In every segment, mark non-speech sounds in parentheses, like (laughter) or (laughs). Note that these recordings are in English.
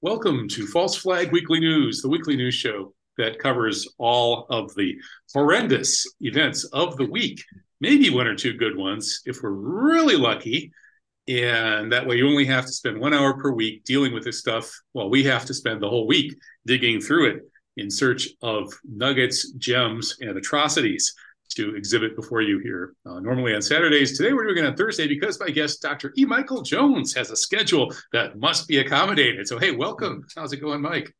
Welcome to False Flag Weekly News, the weekly news show that covers all of the horrendous events of the week. Maybe one or two good ones if we're really lucky. And that way, you only have to spend one hour per week dealing with this stuff while we have to spend the whole week digging through it in search of nuggets, gems, and atrocities to exhibit before you here. Uh, normally on Saturdays. Today we're doing it on Thursday because my guest, Dr. E. Michael Jones, has a schedule that must be accommodated. So, hey, welcome. How's it going, Mike?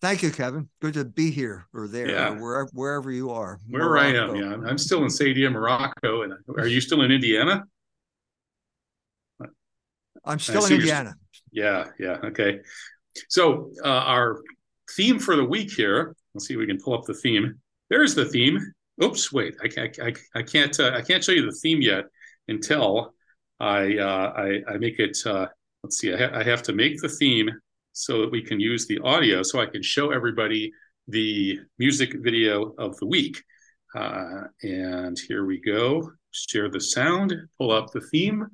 Thank you, Kevin. Good to be here or there, yeah. or wherever, wherever you are. Where Morocco. I am, yeah. I'm still in Saidia, Morocco. And are you still in Indiana? I'm still in Indiana. Yeah, yeah. Okay. So, uh, our theme for the week here, let's see if we can pull up the theme. There's the theme oops, wait, I, can't, I, I can't, uh, I can't show you the theme yet until I, uh, I, I make it. Uh, let's see, I, ha- I have to make the theme so that we can use the audio, so I can show everybody the music video of the week. Uh, and here we go. Share the sound, pull up the theme,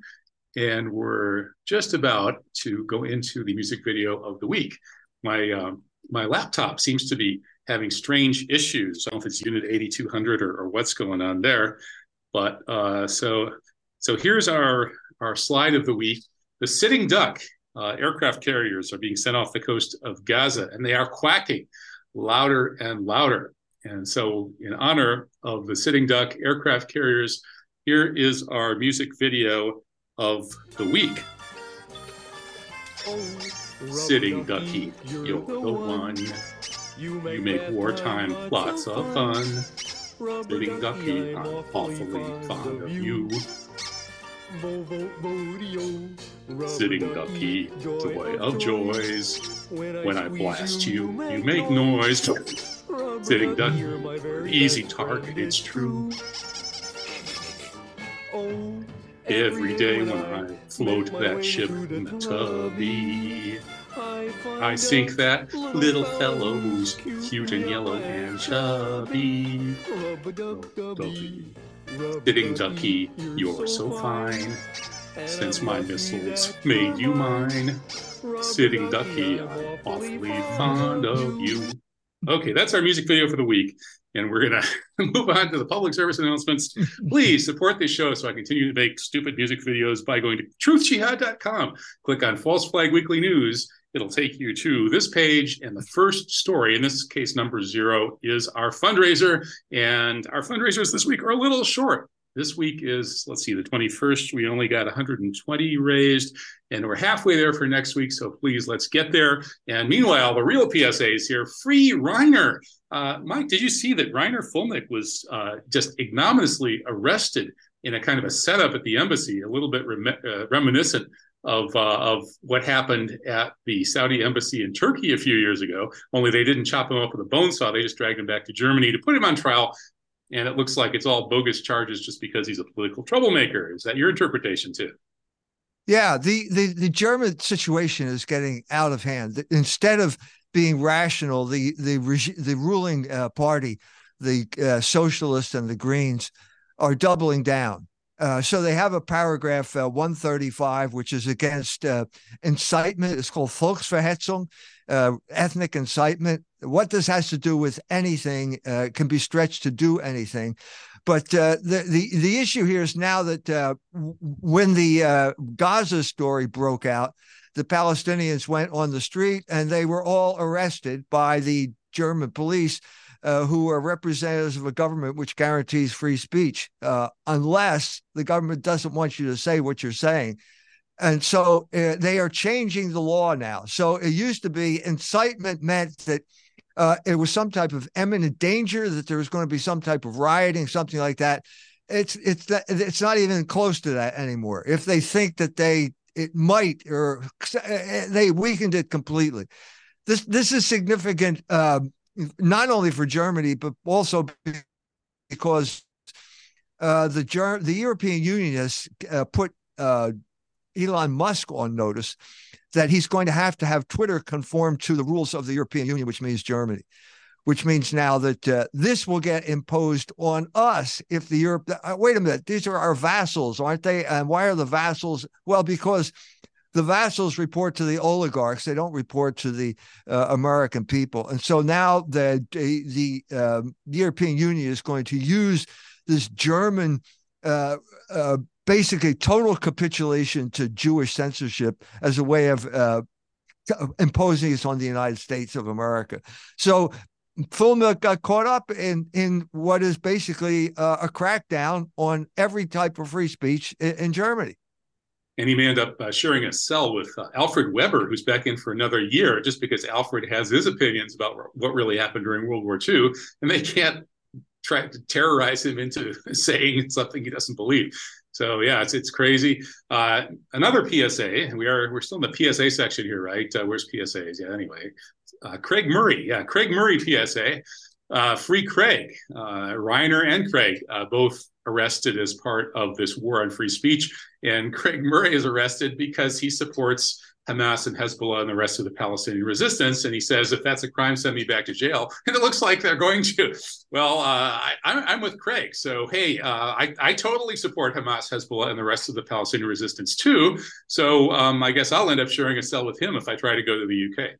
and we're just about to go into the music video of the week. My um, my laptop seems to be having strange issues. I don't know if it's Unit 8200 or, or what's going on there. But uh, so so here's our our slide of the week. The sitting duck uh, aircraft carriers are being sent off the coast of Gaza, and they are quacking louder and louder. And so, in honor of the sitting duck aircraft carriers, here is our music video of the week. Oh, sitting ducky, you're the one. You make, you make wartime lots of fun. Sitting ducky, I'm awfully fond of you. Sitting ducky, joy of joys. When I blast you, you make noise. Sitting ducky, easy target, it's true. Every day when I float that ship in the tubby. I sink that little fellow who's cute and yellow and chubby. Sitting ducky, you're so fine. Since my missiles made you mine. Sitting ducky, I'm awfully fond of you. Okay, that's our music video for the week. And we're going (laughs) to move on to the public service announcements. Please support this show so I continue to make stupid music videos by going to truthjihad.com. Click on False Flag Weekly News It'll take you to this page, and the first story, in this case, number zero, is our fundraiser. And our fundraisers this week are a little short. This week is, let's see, the 21st. We only got 120 raised, and we're halfway there for next week. So please, let's get there. And meanwhile, the real PSA is here free Reiner. Uh, Mike, did you see that Reiner Fuellmich was uh, just ignominiously arrested in a kind of a setup at the embassy, a little bit rem- uh, reminiscent of uh, of what happened at the Saudi embassy in Turkey a few years ago. Only they didn't chop him up with a bone saw; they just dragged him back to Germany to put him on trial. And it looks like it's all bogus charges just because he's a political troublemaker. Is that your interpretation too? Yeah, the the, the German situation is getting out of hand. Instead of being rational, the the the ruling uh, party, the uh, socialists and the Greens, are doubling down uh, so they have a paragraph uh, 135, which is against uh, incitement. It's called Volksverhetzung, uh, ethnic incitement. What this has to do with anything can be stretched to do anything. But the, the the issue here is now that when the Gaza story broke out, the Palestinians went on the street and they were all arrested by the German police uh, who are representatives of a government which guarantees free speech, uh, unless the government doesn't want you to say what you're saying. And so uh, they are changing the law now. So it used to be incitement meant that uh, it was some type of imminent danger, that there was going to be some type of rioting, something like that. It's it's that it's not even close to that anymore. If they think that they it might or uh, they weakened it completely. This this is significant um, not only for Germany, but also because uh, the Ger- the European Union has uh, put uh, Elon Musk on notice that he's going to have to have Twitter conform to the rules of the European Union, which means Germany, which means now that uh, this will get imposed on us if the Europe. Uh, wait a minute, these are our vassals, aren't they? And why are the vassals? Well, because the vassals report to the oligarchs; they don't report to the uh, American people. And so now the the, uh, European Union is going to use this German. Uh, uh, basically, total capitulation to Jewish censorship as a way of uh, imposing this on the United States of America. So Fuellmich got caught up in in what is basically uh, a crackdown on every type of free speech in, in Germany. And he may end up uh, sharing a cell with uh, Alfred Weber, who's back in for another year, just because Alfred has his opinions about what really happened during World War II, and they can't try to terrorize him into (laughs) saying something he doesn't believe. So yeah, it's it's crazy. Uh, another PSA. We are we're still in the PSA section here, right? Uh, where's PSAs? Yeah. Anyway, uh, Craig Murray. Yeah, Craig Murray PSA. Uh, free Craig, uh, Reiner and Craig, uh, both arrested as part of this war on free speech. And (laughs) Craig Murray is arrested because he supports Hamas and Hezbollah and the rest of the Palestinian resistance. And he says, if that's a crime, send me back to jail. (laughs) And it looks like they're going to. Well, uh, I, am with Craig. So, hey, uh, I, I, totally support Hamas, Hezbollah, and the rest of the Palestinian resistance too. So um, I guess I'll end up sharing a cell with him if I try to go to the UK.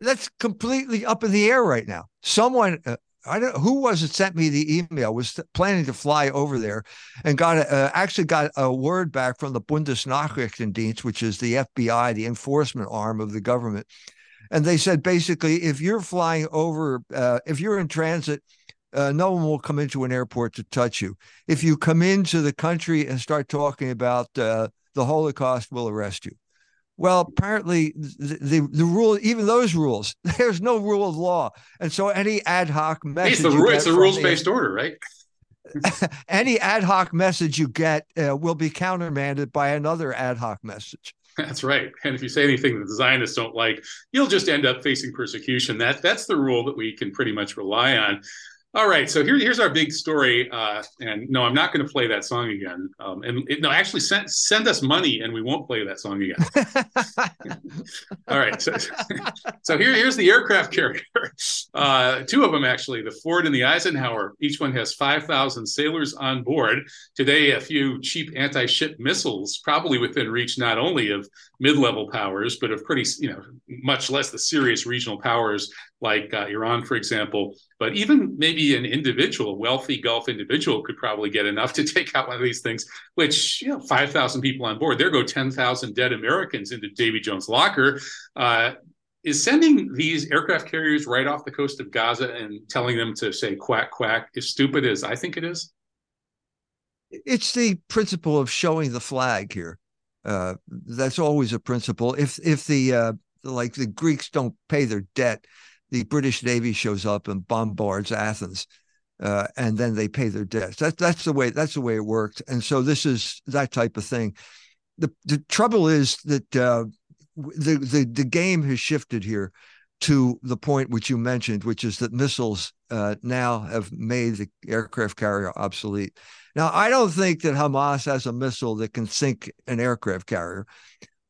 That's completely up in the air right now. Someone, uh, I don't who was it sent me the email was planning to fly over there and got a, uh, actually got a word back from the Bundesnachrichtendienst which is the FBI the enforcement arm of the government. And they said basically if you're flying over uh, if you're in transit uh, no one will come into an airport to touch you. If you come into the country and start talking about uh, the Holocaust we'll arrest you well, apparently the, the, the, rule, even those rules, (laughs) there's no rule of law, and so any ad hoc message. It's, the, it's a rules based order, right? (laughs) (laughs) any ad hoc message you get uh, will be countermanded by another ad hoc message. That's right. And if you say anything that the Zionists don't like, you'll just end up facing persecution. That that's the rule that we can pretty much rely on. All right, so here, here's our big story. Uh, and no, I'm not going to play that song again. Um, and it, no, actually, send send us money, and we won't play that song again. (laughs) All right, so, (laughs) so here, here's the aircraft carrier. (laughs) Uh, two of them actually, the Ford and the Eisenhower. Each one has 5,000 sailors on board. Today, a few cheap anti-ship missiles, probably within reach not only of mid-level powers, but of pretty, you know, much less the serious regional powers like uh, Iran, for example. But even maybe an individual, wealthy Gulf individual, could probably get enough to (laughs) take out one of these things. Which you know, five thousand people on board, there go ten thousand dead Americans into Davy Jones' locker. Uh, is sending these aircraft carriers right off the coast of Gaza and telling them to say quack quack as stupid as I think it is? It's the principle of showing the flag here. Uh, that's always a principle. If if the uh, like the Greeks don't pay their debt, the British Navy shows up and bombards Athens, uh, and then they pay their debts. That's that's the way that's the way it worked. And so this is that type of thing. The the trouble is that uh, the the the game has shifted here to the point which you mentioned, which is that missiles uh, now have made the aircraft carrier obsolete. Now, I don't think that Hamas has a missile that can sink an aircraft carrier.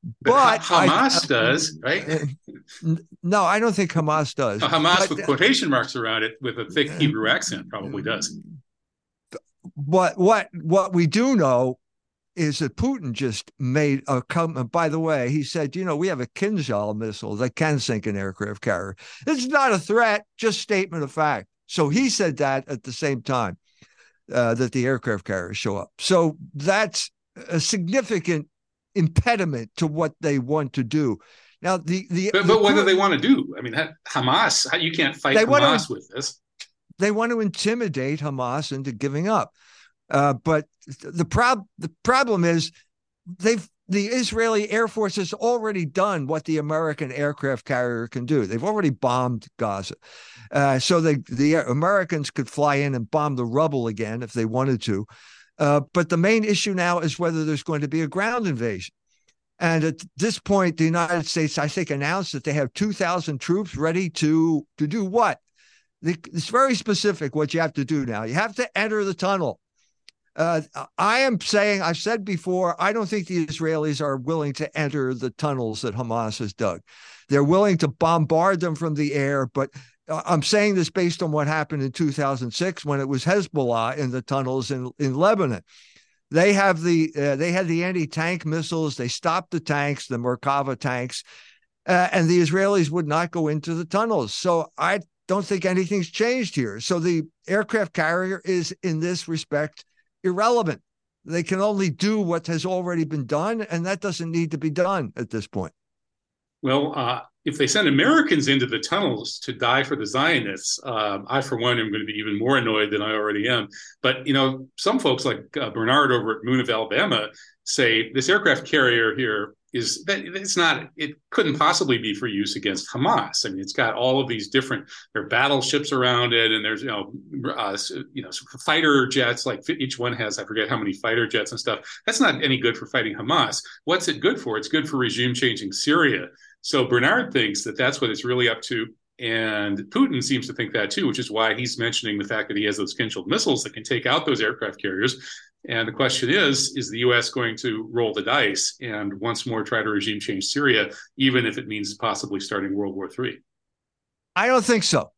But, but Hamas I, does, right? No, I don't think Hamas does. Hamas but, with quotation marks around it with a thick Hebrew accent probably does. But what what we do know is that Putin just made a comment. By the way, he said, you know, we have a Kinzhal missile that can sink an aircraft carrier. It's not a threat, just statement of fact. So he said that at the same time uh, that the aircraft carriers show up. So that's a significant impediment to what they want to do. Now, the the but, but the, what do they want to do? I mean, Hamas, you can't fight Hamas to, with this. They want to intimidate Hamas into giving up. Uh, but the prob the problem is they've the Israeli Air Force has already done what the American aircraft carrier can do. They've already bombed Gaza. Uh, so they, the Americans could fly in and bomb the rubble again if they wanted to. Uh, but the main issue now is whether there's going to be a ground invasion. And at this point, the United States, I think, announced that they have 2,000 troops ready to, to do what? It's very specific what you have to do now. You have to enter the tunnel. Uh, I am saying, I've said before, I don't think the Israelis are willing to enter the tunnels that Hamas has dug. They're willing to bombard them from the air, but I'm saying this based on what happened in 2006 when it was Hezbollah in the tunnels in, in Lebanon. They have the uh, they had the anti tank missiles. They stopped the tanks, the Merkava tanks, uh, and the Israelis would not go into the tunnels. So I don't think anything's changed here. So the aircraft carrier is, in this respect, irrelevant. They can only do what has already been done, and that doesn't need to be done at this point. Well, uh, if they send Americans into the tunnels to die for the Zionists, uh, I, for one, am going to be even more annoyed than I already am. But you know, some folks like uh, Bernard over at Moon of Alabama say this aircraft carrier here is that it's not it couldn't possibly be for use against Hamas. I mean, it's got all of these different there are battleships around it, and there's you know uh, you know fighter jets like each one has I forget how many fighter jets and stuff. That's not any good for fighting Hamas. What's it good for? It's good for regime changing Syria. So Bernard thinks that that's what it's really up to. And Putin seems to think that too, which is why he's mentioning the fact that he has those Kinzhal missiles that can take out those aircraft carriers. And the question is is the US going to roll the dice and once more try to regime change Syria, even if it means possibly starting World War III? I don't think so.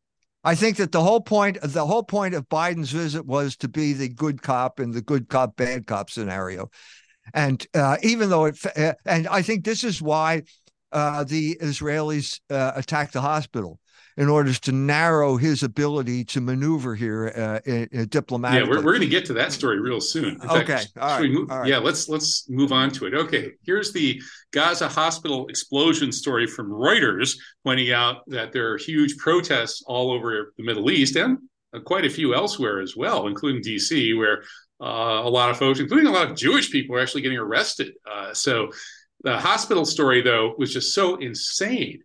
I think that the whole point the whole point of Biden's visit was to be the good cop in the good cop bad cop scenario. And uh, even though it, uh, and I think this is why uh, the Israelis uh, attacked the hospital in order to narrow his ability to maneuver here uh, in, in diplomatically. Yeah, we're, we're going to get to that story real soon. In okay, fact, all right, move, right. Yeah, let's let's move on to it. Okay, here's the Gaza hospital explosion story from Reuters, pointing out that there are huge protests all over the Middle East and uh, quite a few elsewhere as well, including D.C., where uh, a lot of folks, including a lot of Jewish people, are actually getting arrested. Uh, so the hospital story, though, was just so insane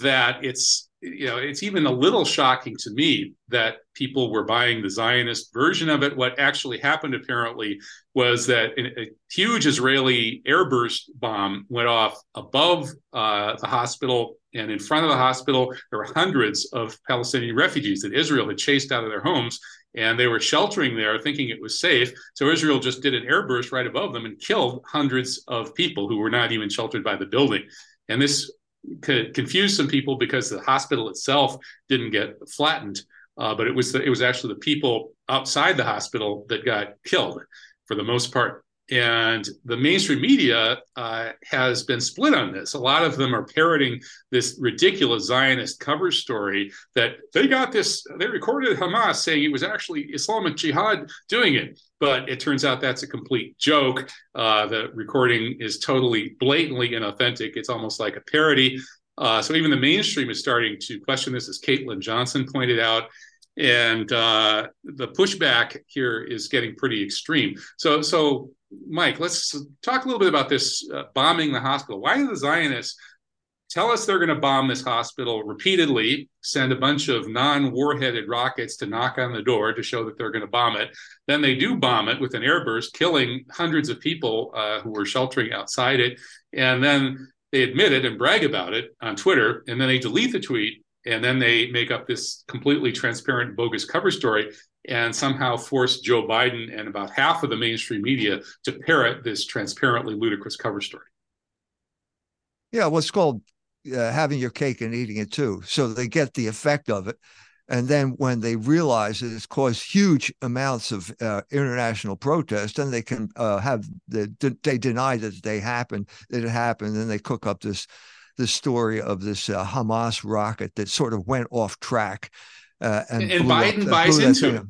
that it's you know it's even a little shocking to me that people were buying the Zionist version of it. What actually happened apparently was that a huge Israeli airburst bomb went off above uh, the hospital and in front of the hospital. There were hundreds of Palestinian refugees that Israel had chased out of their homes. And they were sheltering there, thinking it was safe. So Israel just did an airburst right above them and killed hundreds of people who were not even sheltered by the building. And this confused some people because the hospital itself didn't get flattened, uh, but it was the, it was actually the people outside the hospital that got killed for the most part. And the mainstream media uh, has been split on this. A lot of them are parroting this ridiculous Zionist cover story that they got this, they recorded Hamas saying it was actually Islamic Jihad doing it. But it turns out that's a complete joke. Uh, the recording is totally blatantly inauthentic. It's almost like a parody. Uh, so even the mainstream is starting to question this, as Caitlin Johnstone pointed out and uh, the pushback here is getting pretty extreme. So, so Mike, let's talk a little bit about this uh, bombing the hospital. Why do the Zionists tell us they're going to bomb this hospital repeatedly, send a bunch of non warheaded rockets to knock on the door to show that they're going to bomb it? Then they do bomb it with an airburst, killing hundreds of people uh, who were sheltering outside it. And then they admit it and brag about it on Twitter. And then they delete the tweet. And then they make up this completely transparent, bogus cover story and somehow force Joe Biden and about half of the mainstream media to parrot this transparently ludicrous cover story. Yeah, what's called uh, having your cake and eating it too. So they get the effect of it. And then when they realize that it's caused huge amounts of uh, international protest, then they can uh, have the they deny that they happened, that it happened, and they cook up this this story of this uh, Hamas rocket that sort of went off track uh, and, and Biden up, buys into it.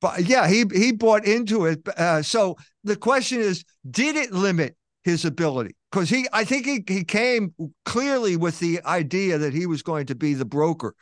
But yeah, he he bought into it. Uh, so the question is, did it limit his ability? Because he, I think he he came clearly with the idea that he was going to be the broker.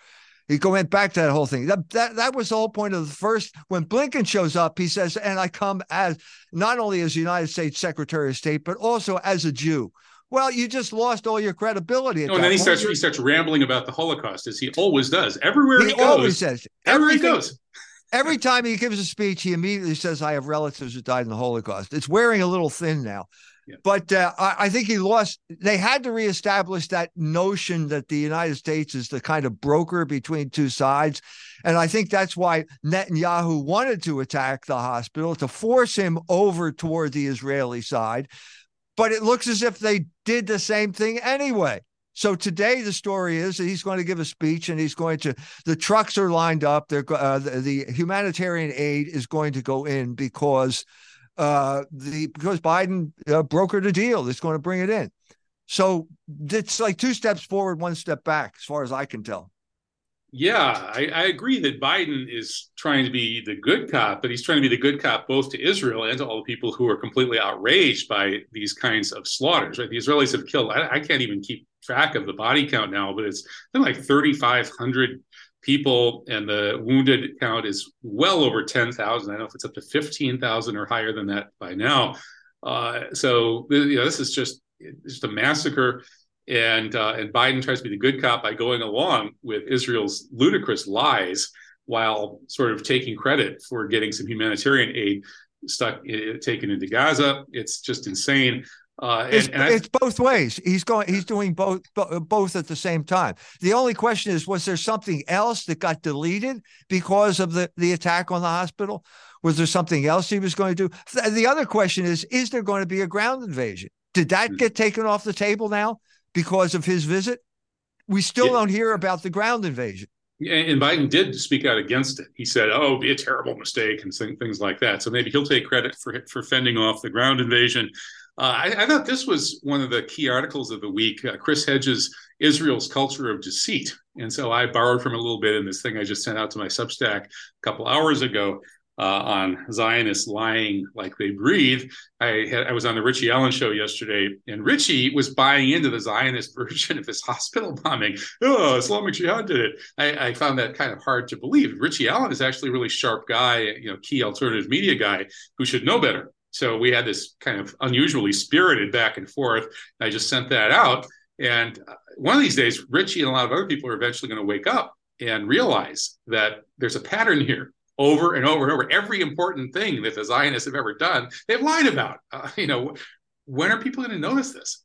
He went back to that whole thing. That, that that was the whole point of the first. When Blinken shows up, he says, "And I come as not only as United States Secretary of State, but also as a Jew." Well, you just lost all your credibility. No, and then he starts he starts rambling about the Holocaust, as he always does. Everywhere he, he goes, always says. Everywhere he goes. (laughs) Every time he gives a speech, he immediately says, "I have relatives who died in the Holocaust." It's wearing a little thin now, yeah. but uh, I, I, think he lost. They had to reestablish that notion that the United States is the kind of broker between two sides, and I think that's why Netanyahu wanted to attack the hospital to force him over toward the Israeli side but it looks as if they did the same thing anyway. So today the story is that he's going to give a speech and he's going to the trucks are lined up. They're uh, the, the, humanitarian aid is going to go in because uh, the because Biden uh, brokered a deal that's going to bring it in. So it's like two steps forward, one step back, as far as I can tell. Yeah, I, I, agree that Biden is trying to be the good cop, but he's trying to be the good cop both to Israel and to all the people who are completely outraged by these kinds of slaughters. Right, the Israelis have killed. I, I can't even keep track of the body count now, but it's been like 3,500 people, and the wounded count is well over 10,000. I don't know if it's up to 15,000 or higher than that by now. Uh, so you know, this is just just a massacre and uh, and Biden tries to be the good cop by going along with Israel's ludicrous lies while sort of taking credit for getting some humanitarian aid stuck uh, taken into Gaza. It's just insane. Uh, and, it's, and it's, both ways. He's going. He's doing both both at the same time. The only question is, was there something else that got deleted because of the the attack on the hospital? Was there something else he was going to do? The other question is, is there going to be a ground invasion? Did that hmm. get taken off the table now? Because of his visit? We still yeah. don't hear about the ground invasion. And Biden did speak out against it. He said, "Oh, be a terrible mistake," and things like that. So maybe he'll take credit for for fending off the ground invasion. Uh, I, I, thought this was one of the key articles of the week. Uh, Chris Hedges' Israel's culture of deceit, and so I borrowed from a little bit in this thing I just sent out to my Substack a couple hours ago uh, on Zionists lying like they breathe. I had, I was on the Richie Allen show yesterday, and Richie was buying into the Zionist (laughs) version of this hospital (laughs) bombing. Oh, Islamic Jihad did it. I, I, found that kind of hard to believe. Richie Allen is actually a really sharp guy, you know, key alternative media guy who should know better. So we had this kind of unusually spirited back and forth. I just sent that out, and uh, one of these days, Richie and a lot of other people are eventually going to wake up and realize that there's a pattern here over and over and over. Every important thing that the Zionists have ever done, they've lied about. Uh, (laughs) you know, when are people going to notice this?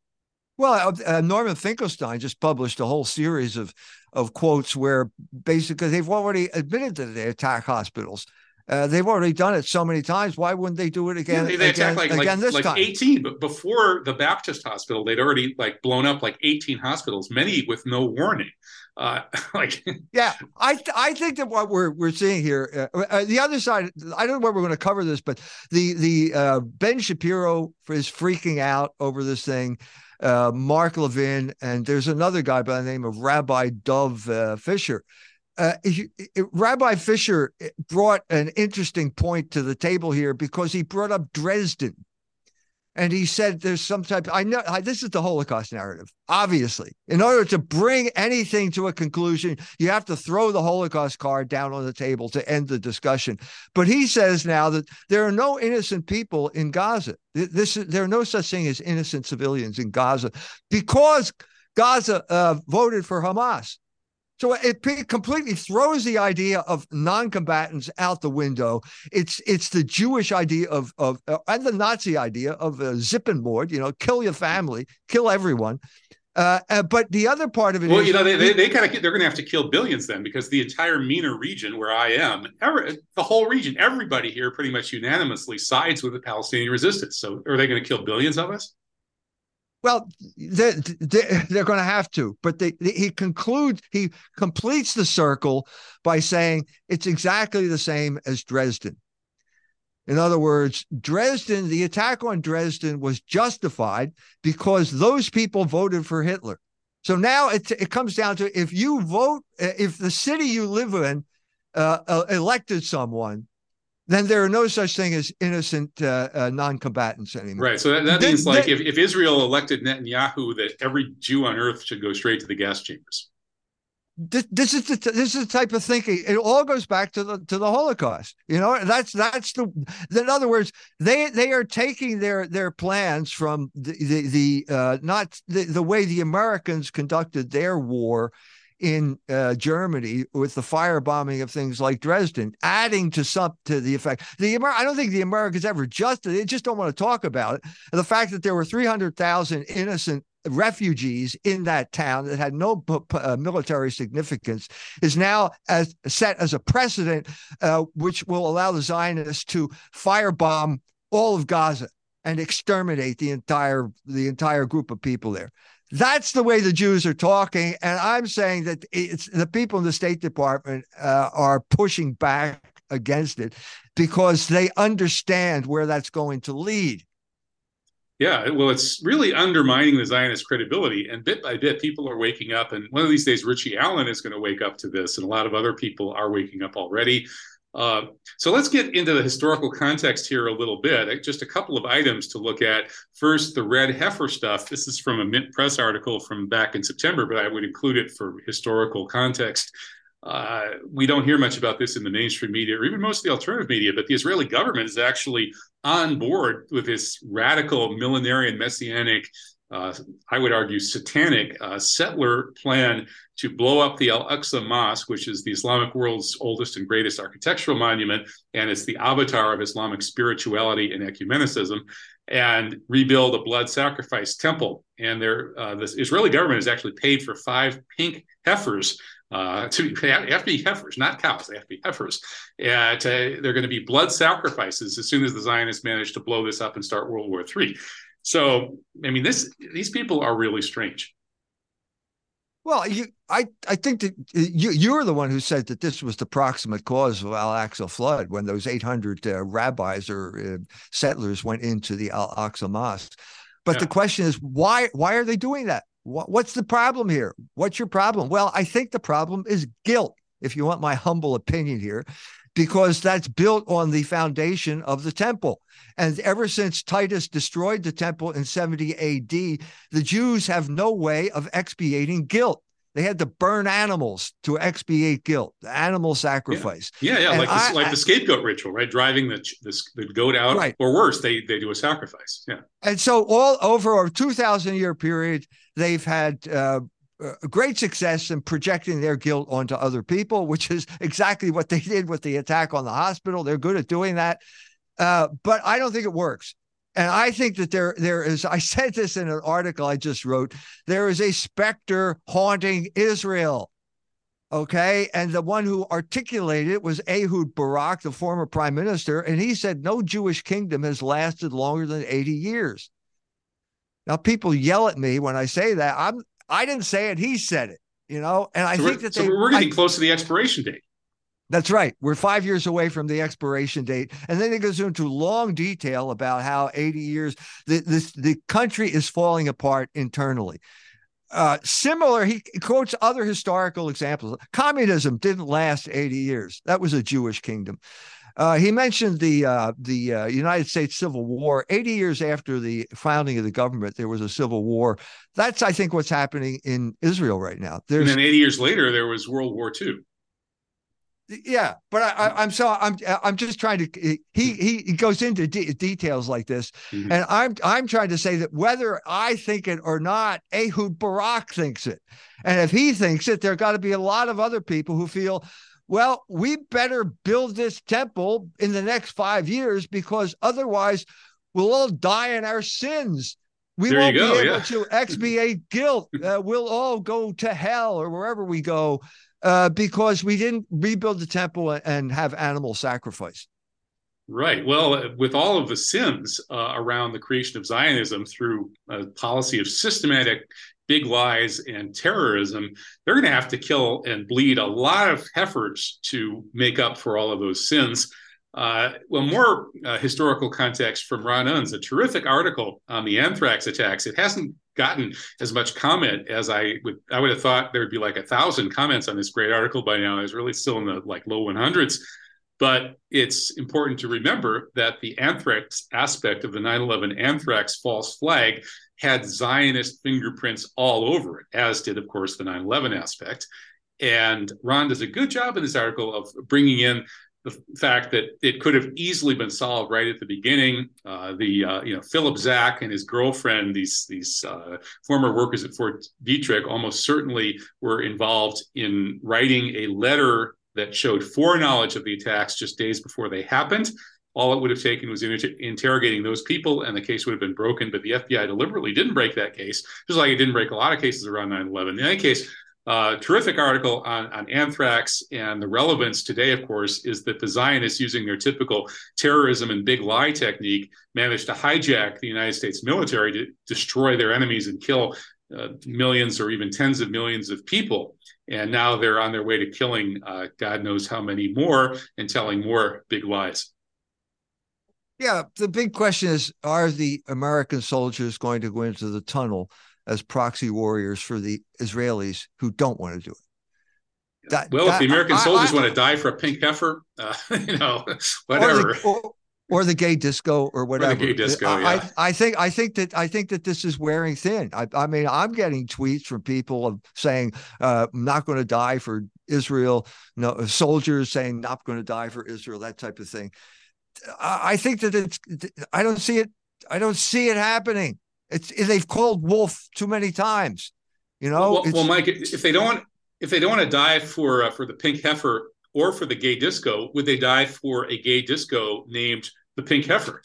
Well, uh, uh, Norman Finkelstein just published a whole series of of quotes where basically they've already admitted that they attack hospitals. Uh, they've already done it so many times. Why wouldn't they do it again? Yeah, they, they again, like, again like, this like time? 18, but before the Baptist hospital, they'd already like blown up like 18 hospitals, many with no warning. Uh, (laughs) like, yeah, (laughs) I I think that what we're we're seeing here, uh, uh, the other side. I don't know where we're going to cover this, but the the uh, Ben Shapiro is freaking out over this thing. Uh, Mark Levin, and there's another guy by the name of Rabbi Dov uh, Fischer. He, Rabbi Fischer brought an interesting point to the table here because he brought up Dresden and he said there's some type i know this is the holocaust narrative obviously. In order to bring anything to a conclusion you have to throw the holocaust card down on the table to end the discussion. But he says now that there are no innocent people in gaza. This there are no such thing as innocent civilians in gaza because gaza uh, voted for hamas so it completely throws the idea of non-combatants out the window. It's it's the Jewish idea of of uh, and the Nazi idea of a Sippenmord, you know, kill your family, kill everyone. Uh, uh, but the other part of it well, is, you know, they, they, they kind of they're going to have to kill billions then because the entire MENA region where I am, every, the whole region, everybody here pretty much unanimously sides with the Palestinian resistance. So are they going to kill billions of us? Well, they're, they're, going to have to, but they, he concludes, he completes the circle by saying it's exactly the same as Dresden. In other words, Dresden, the attack on Dresden was justified because those people voted for Hitler. So now it, it comes down to if you vote, if the city you live in uh, uh, elected someone, then there are no such thing as innocent uh, uh, non-combatants anymore. Right. So that, that means like if, if Israel elected Netanyahu, that every Jew on earth should go straight to the gas chambers. This, this is the this is the type of thinking. It all goes back to the to the Holocaust. You know, that's that's the. In other words, they they are taking their their plans from the the, the uh, not the, the way the Americans conducted their war in uh, Germany with the firebombing of things like Dresden, adding to some to the effect. The Amer- I don't think the Americans ever just they just don't want to talk about it. The fact that there were three hundred thousand innocent refugees in that town that had no uh, military significance is now as set as a precedent, uh, which will allow the Zionists to firebomb all of Gaza and exterminate the entire the entire group of people there. That's the way the Jews are talking, and I'm saying that it's the people in the State Department uh, are pushing back against it because they understand where that's going to lead. Yeah, well, it's really undermining the Zionist credibility. And bit by bit, people are waking up. And one of these days, Richie Allen is going to wake up to this. And a lot of other people are waking up already. Uh, so let's get into the historical context here a little bit. Just a couple of items to look at. First, the red heifer stuff. This is from a Mint Press article from back in September, but I would include it for historical context. Uh, we don't hear much about this in the mainstream media or even most of the alternative media, but the Israeli government is actually on board with this radical millenarian messianic, uh, I would argue satanic uh, settler plan to blow up the Al Aqsa Mosque, which is the Islamic world's oldest and greatest architectural monument, and it's the avatar of Islamic spirituality and ecumenicism, and rebuild a blood sacrifice temple. And there, uh, the Israeli government has actually paid for five pink heifers uh, (laughs) to be, have to be heifers, not cows. They have to be heifers. And uh, they're going to be blood sacrifices as soon as the Zionists manage to blow this up and start World War III. So, I mean, this these people are really strange. Well, you, I, I think that you, you're the one who said that this was the proximate cause of Al Aqsa flood when those 800 uh, rabbis or uh, settlers went into the Al Aqsa mosque. But yeah. the question is, why, why are they doing that? What's the problem here? What's your problem? Well, I think the problem is guilt, if you want my humble opinion here, because that's built on the foundation of the temple. And ever since Titus destroyed the temple in 70 AD, the Jews have no way of expiating guilt. They had to burn animals to expiate guilt, the animal sacrifice. Yeah, yeah, yeah like, I, the, like I, the scapegoat ritual, right? Driving the, the, the goat out, right. or worse, they they do a sacrifice. Yeah. And so, all over a two thousand year period, they've had uh, uh, great success in projecting their guilt onto other people, which is exactly what they did with the attack on the hospital. They're good at doing that, uh, but I don't think it works. And I think that there there is, I said this in an article I just wrote, there is a specter haunting Israel. Okay. And the one who articulated it was Ehud Barak, the former prime minister. And he said, no Jewish kingdom has lasted longer than 80 years. Now, people yell at me when I say that. I'm I didn't say it, he said it, you know, and I so think that so they, we're getting I, close to the expiration date. That's right. We're five years away from the expiration date. And then it goes into long detail about how 80 years, the, this, the country is falling apart internally. Uh, similar, he quotes other historical examples. Communism didn't last 80 years. That was a Jewish kingdom. Uh, he mentioned the uh, the uh, United States Civil War. Eighty years after the founding of the government, there was a civil war. That's, I think, what's happening in Israel right now. There's, and then eighty years later, there was World War II yeah but I, am so i'm i'm just trying to he he, he goes into de- details like this mm-hmm. and i'm i'm trying to say that whether i think it or not ehud barak thinks it and if he thinks it there got to be a lot of other people who feel well we better build this temple in the next five years because otherwise we'll all die in our sins we there won't go, be able yeah. to expiate guilt (laughs) uh, we'll all go to hell or wherever we go uh, because we didn't rebuild the temple and have animal sacrifice. Right. Well, with all of the sins uh, around the creation of Zionism through a policy of systematic big lies and terrorism, they're going to have to kill and bleed a lot of heifers to make up for all of those sins. Uh, well, more uh, historical context from Ron Unz, a terrific article on the anthrax attacks. It hasn't gotten as much comment as I would I would have thought there would be like a thousand comments on this great article by now. It's really still in the like low 100s. But it's important to remember that the anthrax aspect of the 9 11 anthrax false flag had Zionist fingerprints all over it, as did, of course, the 9 11 aspect. And Ron does a good job in this article of bringing in the fact that it could have easily been solved right at the beginning. Uh, the uh, you know Philip Zack and his girlfriend, these these uh, former workers at Fort Detrick, almost certainly were involved in writing a letter that showed foreknowledge of the attacks just days before they happened. All it would have taken was inter- interrogating those people, and the case would have been broken. But the FBI deliberately didn't break that case, just like it didn't break a lot of cases around 9 11. In any case, uh, terrific article on, on anthrax and the relevance today, of course, is that the Zionists, using their typical terrorism and big lie technique, managed to hijack the United States military to destroy their enemies and kill uh, millions or even tens of millions of people. And now they're on their way to killing uh, God knows how many more and telling more big lies. Yeah, the big question is are the American soldiers going to go into the tunnel as proxy warriors for the Israelis who don't want to do it? That, well, that, if the American I, soldiers I, want to die for a pink heifer, uh, (laughs) you know, whatever. Or the, or, or the gay disco or whatever. Or the gay disco, I, yeah. I, I, think I think that I think that this is wearing thin. I, I mean, I'm getting tweets from people of saying, uh, "I'm not going to die for Israel." No, soldiers saying, "Not going to die for Israel." That type of thing. I think that it's. I don't see it. I don't see it happening. It's they've called wolf too many times. You know. Well, well Mike, if they don't if they don't want to die for uh, for the pink heifer or for the gay disco, would they die for a gay disco named the Pink Heifer?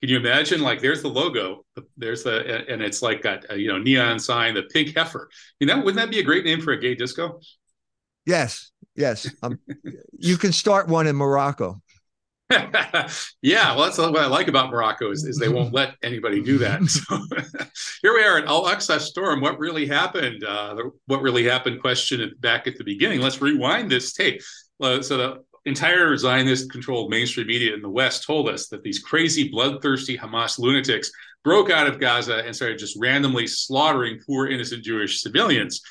Can you imagine? Like, there's the logo, there's the, and it's like got a, you know neon sign, the Pink Heifer. You know, wouldn't that be a great name for a gay disco? Yes, yes. Um, you can start one in Morocco. (laughs) yeah, well, that's what I like about Morocco is, is they won't (laughs) let anybody do that. (laughs) So here we are at Al Aqsa Storm. What really happened? Uh, the, what really happened? Question back at the beginning. Let's rewind this tape. Uh, so the entire Zionist-controlled mainstream media in the West told us that these crazy, bloodthirsty Hamas lunatics broke out of Gaza and started just randomly slaughtering poor, innocent Jewish civilians.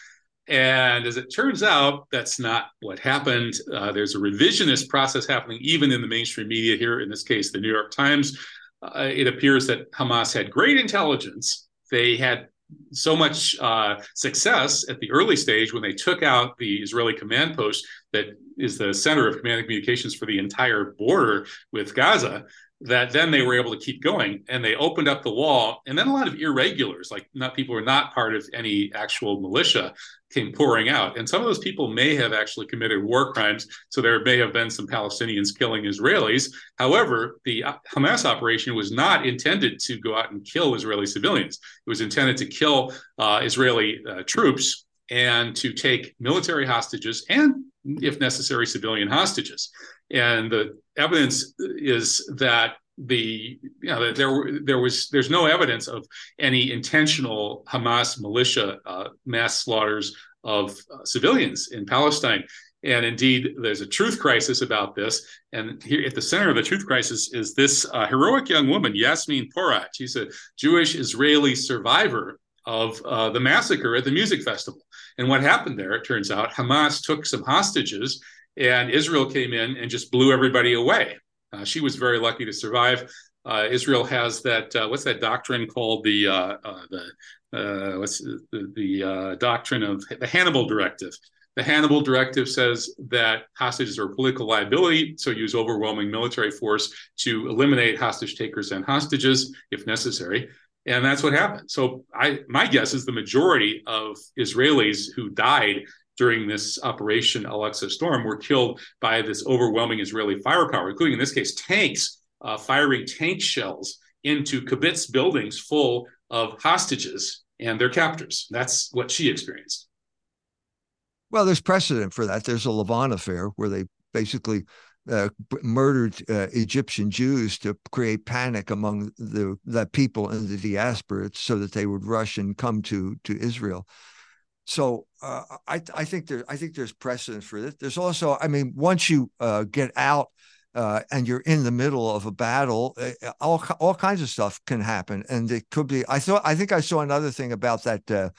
And as it turns out, that's not what happened. Uh, there's a revisionist process happening even in the mainstream media here, in this case, the New York Times. Uh, it appears that Hamas had great intelligence. They had so much uh, success at the early stage when they took out the Israeli command post that is the center of command and communications for the entire border with Gaza that then they were able to keep going and they opened up the wall and then a lot of irregulars like not people who are not part of any actual militia came pouring out. And some of those people may have actually committed war crimes so there may have been some palestinians killing israelis. However the hamas operation was not intended to go out and kill israeli civilians. It was intended to kill uh, israeli uh, troops and to take military hostages and if necessary civilian hostages and the evidence is that the you know there there was there's no evidence of any intentional Hamas militia uh, mass slaughters of uh, civilians in Palestine. And indeed, there's a truth crisis about this. And here at the center of the truth crisis is this uh, heroic young woman, Yasmin Porat. She's a Jewish Israeli survivor of uh, the massacre at the music festival. And what happened there, it turns out, Hamas took some hostages and Israel came in and just blew everybody away. Uh, she was very lucky to survive. Uh, Israel has that uh, what's that doctrine called the uh, uh, the what's the, the doctrine of the Hannibal Directive. The Hannibal Directive says that hostages are a political liability, so use overwhelming military force to eliminate hostage takers and hostages if necessary and that's what happened. So I my guess is the majority of Israelis who died during this Operation Al-Aqsa Storm were killed by this overwhelming Israeli firepower, including in this case tanks uh, firing tank shells into kibbutz buildings full of hostages and their captors. That's what she experienced. Well, there's precedent for that. There's a Lavon affair where they basically uh, murdered uh, Egyptian Jews to create panic among the the people in the diaspora, so that they would rush and come to to Israel. So uh, I I think there I think there's precedent for this. There's also I mean once you uh, get out uh, and you're in the middle of a battle, all all kinds of stuff can happen, and it could be. I thought I think I saw another thing about that uh,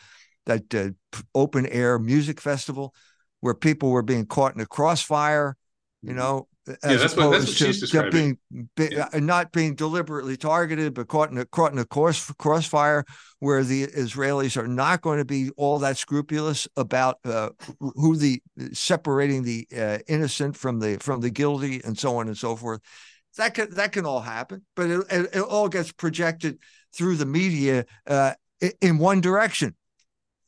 that uh, open air music festival where people were being caught in a crossfire. You mm-hmm. Know, yeah, that's what that's what she's describing. Being, be, yeah. Uh, not being deliberately targeted, but caught in a caught in a cross, crossfire where the Israelis are not going to be all that scrupulous about uh, who the separating the uh, innocent from the from the guilty and so on and so forth. That can that can all happen, but it, it, it all gets projected through the media uh, in one direction.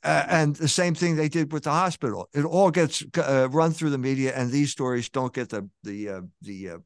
Uh, and the same thing they did with the hospital. It all gets uh, run through the media, and these stories don't get the the uh, the uh,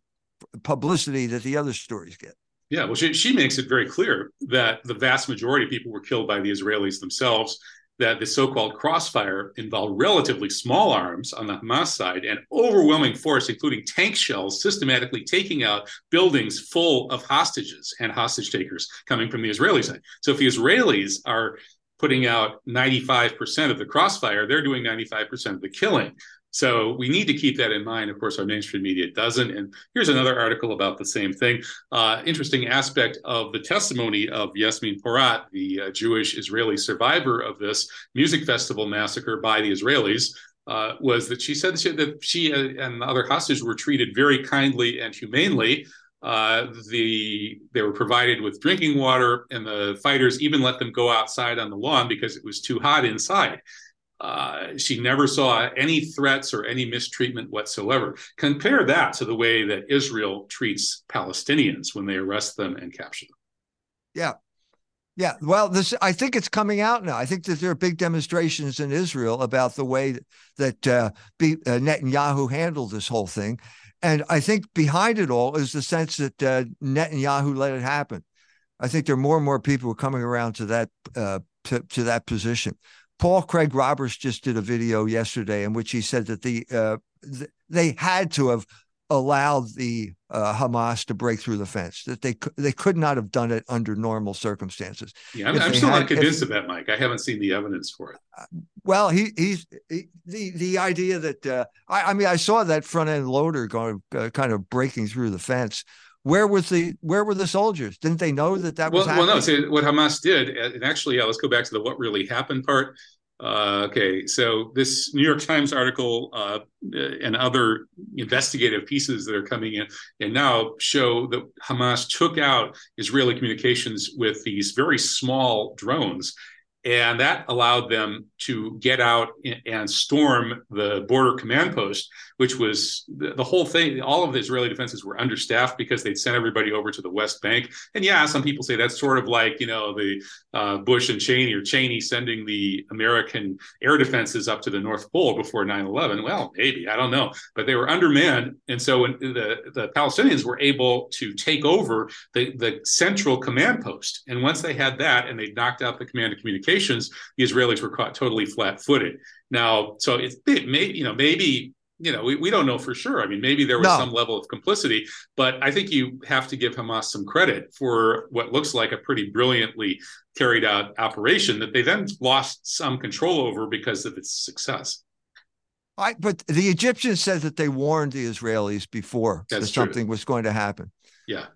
publicity that the other stories get. Yeah, well, she, she makes it very clear that the vast majority of people were killed by the Israelis themselves. That the so-called crossfire involved relatively small arms on the Hamas side and overwhelming force, including tank shells, systematically taking out buildings full of hostages and hostage takers coming from the Israeli side. So if the Israelis are putting out 95% of the crossfire, they're doing 95% of the killing. So we need to keep that in mind. Of course, our mainstream media doesn't. And here's another article about the same thing. Uh, interesting aspect of the testimony of Yasmin Porat, the uh, Jewish Israeli survivor of this music festival massacre by the Israelis. Uh, was that she said that she and the other hostages were treated very kindly and humanely. Uh, the they were provided with drinking water, and the fighters even let them go outside on the lawn because it was too hot inside. Uh, she never saw any threats or any mistreatment whatsoever. Compare that to the way that Israel treats Palestinians when they arrest them and capture them. Yeah. Yeah, well, this I think it's coming out now. I think that there are big demonstrations in Israel about the way that uh, uh, Netanyahu handled this whole thing, and I think behind it all is the sense that uh, Netanyahu let it happen. I think there are more and more people coming around to that uh, to, to that position. Paul Craig Roberts just did a video yesterday in which he said that the uh, th- they had to have allowed the uh, Hamas to break through the fence. That they they could not have done it under normal circumstances. Yeah, I'm, I'm still had, not convinced if, of that, Mike. I haven't seen the evidence for it. Uh, well, he he's he, the the idea that uh, I, I mean I saw that front end loader going uh, kind of breaking through the fence where was the where were the soldiers? Didn't they know that that was well? Happening? Well, no. So what Hamas did, and actually, yeah, let's go back to the what really happened part. Uh, okay, so this New York Times article uh, and other investigative pieces that are coming in and now show that Hamas took out Israeli communications with these very small drones and that allowed them to get out and storm the border command post which was the, whole thing all of the israeli defenses were understaffed because they'd sent everybody over to the west bank. And yeah some people say that's sort of like you know the uh, bush and cheney or cheney sending the american air defenses up to the north pole before 9-11 well maybe i don't know. But they were undermanned. And so the, the palestinians were able to take over the, the central command post. And once they had that and they knocked out the command of communication the Israelis were caught totally flat-footed. Now, so it's it may you know maybe you know we, we don't know for sure. I mean, maybe there was no. some level of complicity, but I think you have to give Hamas some credit for what looks like a pretty brilliantly carried out operation that they then lost some control over because of its success. I, but the Egyptians said that they warned the Israelis before That's that something true. was going to happen. Yeah.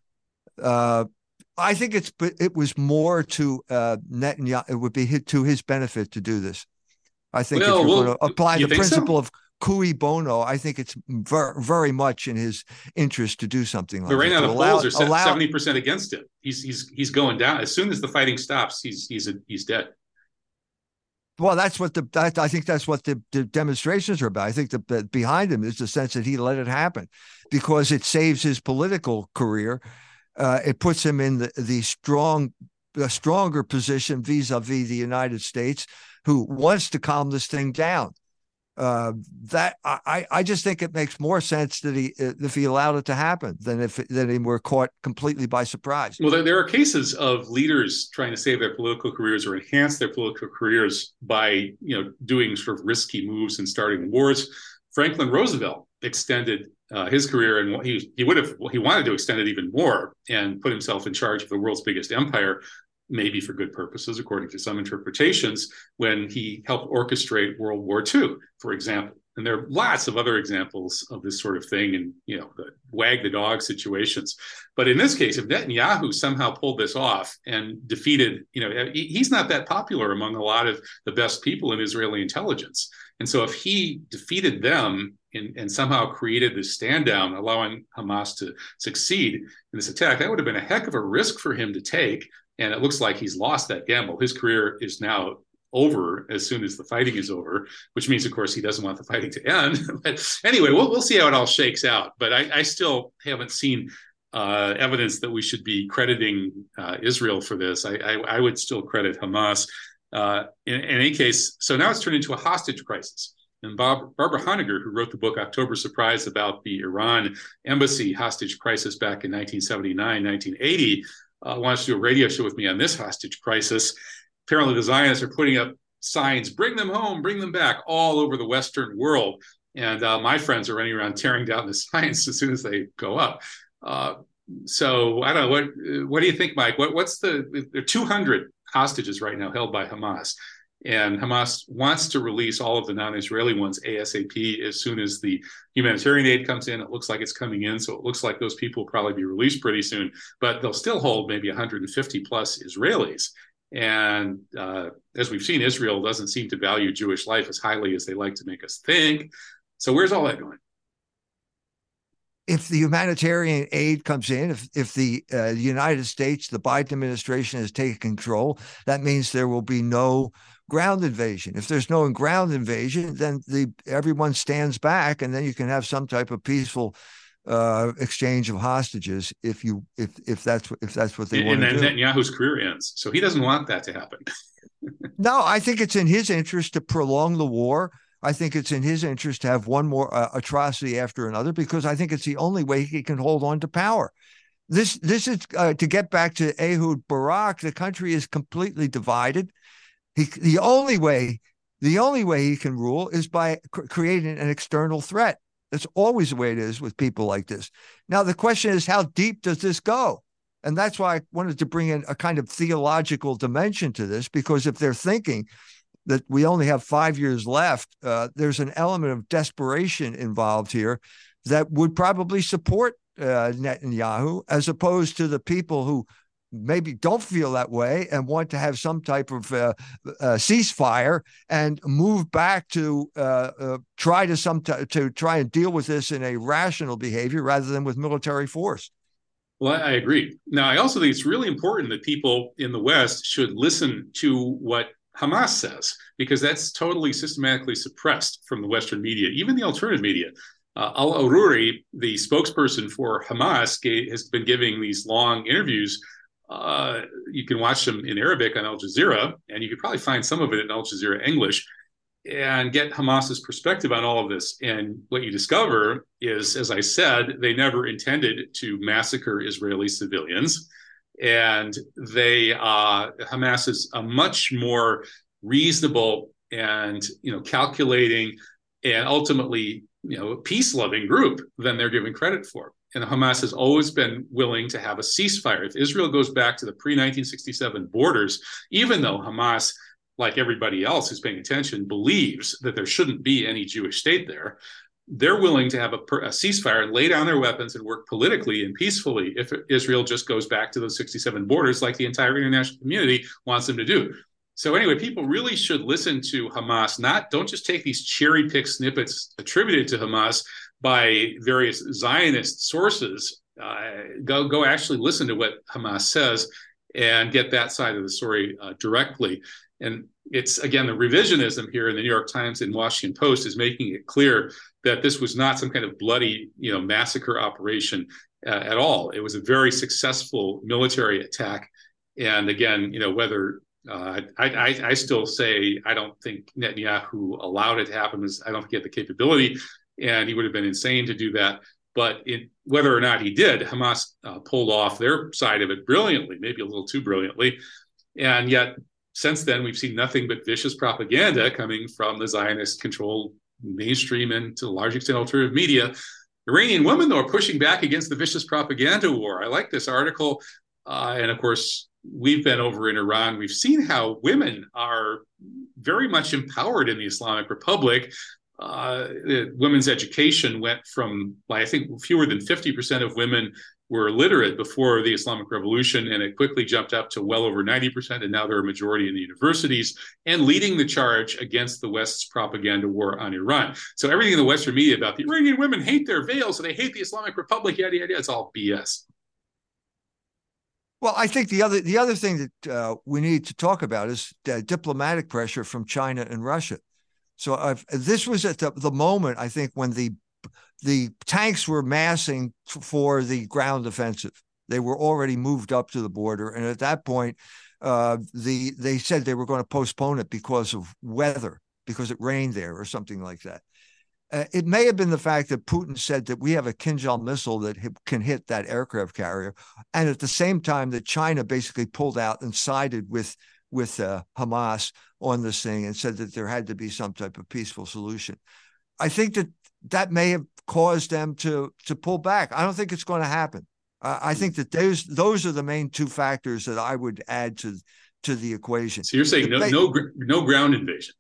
Uh, I think it's it was more to uh, Netanyahu. It would be to his benefit to do this. I think well, if you're well, going to apply the principle so? of cui bono, I think it's ver- very much in his interest to do something like. But right now the allow, polls are seventy percent against it. He's he's he's going down as soon as the fighting stops. He's he's a, he's dead. Well, that's what the that, I think that's what the, the, demonstrations are about. I think the behind him is the sense that he let it happen because it saves his political career uh, it puts him in the, the strong, a stronger position vis-a-vis the United States, who wants to calm this thing down. Uh, that I, I just think it makes more sense that he uh, if he allowed it to happen than if than he were caught completely by surprise. Well, there, there are cases of leaders trying to save their political careers or enhance their political careers by you know doing sort of risky moves and starting wars. Franklin Roosevelt extended uh, his career, and he he would have he wanted to extend it even more and put himself in charge of the world's biggest empire, maybe for good purposes, according to some interpretations. When he helped orchestrate World War II, for example, and there are lots of other examples of this sort of thing, and you know the wag the dog situations. But in this case, if Netanyahu somehow pulled this off and defeated, you know, he's not that popular among a lot of the best people in Israeli intelligence. And so if he defeated them and, and, somehow created this stand down, allowing Hamas to succeed in this attack, that would have been a heck of a risk for him to take. And it looks like he's lost that gamble. His career is now over as soon as the fighting is over, which means, of course, he doesn't want the fighting to end. (laughs) but anyway, we'll, we'll see how it all shakes out. But I, I still haven't seen uh, evidence that we should be crediting uh, Israel for this. I, I, I, would still credit Hamas. Uh, in, in, any case, so now it's turned into a hostage crisis. And Bob, Barbara Honegger, who wrote the book October Surprise about the Iran embassy hostage crisis back in 1979, 1980, uh, wants to do a radio show with me on this hostage crisis. Apparently, the Zionists are putting up signs, bring them home, bring them back, all over the Western world. And uh, my friends are running around tearing down the (laughs) signs as soon as they go up. Uh, so I don't know what what do you think, Mike? What what's the there are 200 hostages right now held by Hamas. And Hamas wants to release all of the non Israeli ones ASAP as soon as the humanitarian aid comes in. It looks like it's coming in. So it looks like those people will probably be released pretty soon, but they'll still hold maybe 150 plus Israelis. And uh, as we've seen, Israel doesn't seem to value Jewish life as highly as they like to make us think. So where's all that going? If the humanitarian aid comes in, if if the uh, United States, the Biden administration has taken control, that means there will be no ground invasion. If there's no ground invasion, then the everyone stands back, and then you can have some type of peaceful uh, exchange of hostages if you if if that's if that's what they want and then. Netanyahu's career ends, so he doesn't want that to happen. (laughs) no, I think it's in his interest to prolong the war. I think it's in his interest to have one more uh, atrocity after another because I think it's the only way he can hold on to power. This this is uh, to get back to Ehud Barak. The country is completely divided. He the only way the only way he can rule is by cr- creating an external threat. That's always the way it is with people like this. Now, the question is, how deep does this go? And that's why I wanted to bring in a kind of theological dimension to this, because if they're thinking that we only have five years left, uh, there's an element of desperation involved here that would probably support uh, Netanyahu, as opposed to the people who maybe don't feel that way and want to have some type of uh, uh, ceasefire and move back to uh, uh try to some t- to try and deal with this in a rational behavior rather than with military force. Well, I agree. Now, I also think it's really important that people in the West should listen to what Hamas says, because that's totally systematically suppressed from the Western media, even the alternative media. Uh, Al Aruri, the spokesperson for Hamas, has been giving these long interviews uh, you can watch them in Arabic on Al Jazeera, and you could probably find some of it in Al Jazeera English and get Hamas's perspective on all of this. And what you discover is, as I said, they never intended to massacre Israeli civilians. And they, uh, Hamas is a much more reasonable and, you know, calculating and ultimately, you know, peace loving group than they're given credit for and Hamas has always been willing to have a ceasefire. If Israel goes back to the pre 1967 borders, even though Hamas, like everybody else who's paying attention, believes that there shouldn't be any Jewish state there, they're willing to have a, a, ceasefire and lay down their weapons and work politically and peacefully if Israel just goes back to those 67 borders, like the entire international community wants them to do. So anyway, people really should listen to Hamas. Not don't just take these cherry pick snippets attributed to Hamas, by various Zionist sources, uh, go go actually listen to what Hamas says and get that side of the story uh, directly. And it's again the revisionism here in the New York Times and Washington Post is making it clear that this was not some kind of bloody, you know, massacre operation uh, at all. It was a very successful military attack. And again, you know, whether uh, I, I, I, still say I don't think Netanyahu allowed it to happen. I don't think he had the capability and he would have been insane to do that. But it, whether or not he did, Hamas uh, pulled off their side of it brilliantly, maybe a little too brilliantly. And yet, since then, we've seen nothing but vicious propaganda coming from the Zionist controlled mainstream and to a large extent alternative media. Iranian women, though, are pushing back against the vicious propaganda war. I like this article. Uh, and of course, we've been over in Iran. We've seen how women are very much empowered in the Islamic Republic uh, women's education went from, I think, fewer than 50% of women were literate before the Islamic Revolution, and it quickly jumped up to well over 90%, and now they're a majority in the universities and leading the charge against the West's propaganda war on Iran. So everything in the Western media about the Iranian women hate their veils, so they hate the Islamic Republic, yada yada, it's all BS. Well, I think the other the other thing that uh, we need to talk about is diplomatic pressure from China and Russia. So I've, this was at the, the moment I think when the the tanks were massing for the ground offensive. They were already moved up to the border, and at that point, uh, the they said they were going to postpone it because of weather, because it rained there or something like that. Uh, it may have been the fact that Putin said that we have a Kinzhal missile that can hit that aircraft carrier, and at the same time that China basically pulled out and sided with with uh, Hamas on this thing and said that there had to be some type of peaceful solution. I think that that may have caused them to to pull back. I don't think it's going to happen. Uh, I think that those those are the main two factors that I would add to to the equation. So you're saying no, no, no ground invasion.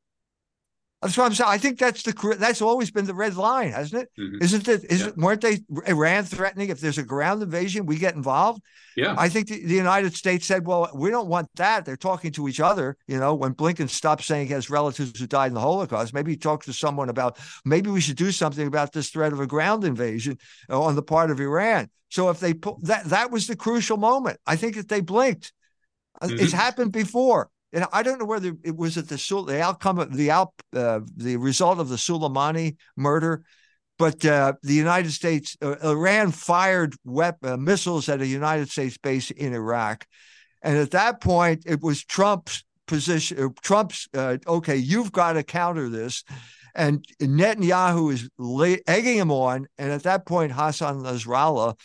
That's what I'm saying. I think that's the that's always been the red line, hasn't it? Mm-hmm. Isn't it? Is yeah. it? Weren't they Iran threatening if there's a ground invasion, we get involved? Yeah. I think the, the, United States said, well, we don't want that. They're talking to each other. You know, when Blinken stopped saying he has relatives who died in the Holocaust, maybe he talked to someone about maybe we should do something about this threat of a ground invasion uh, on the part of Iran. So if they put that, that was the crucial moment. I think that they blinked. Uh, mm-hmm. It's happened before and I don't know whether it was at the the outcome of the out uh, the result of the Soleimani murder, but uh, the United States uh, Iran fired weapon, uh, missiles at a United States base in Iraq, and at that point it was Trump's position. Uh, Trump's uh, okay, you've got to counter this. And Netanyahu is egging him on, and at that point, Hassan Nasrallah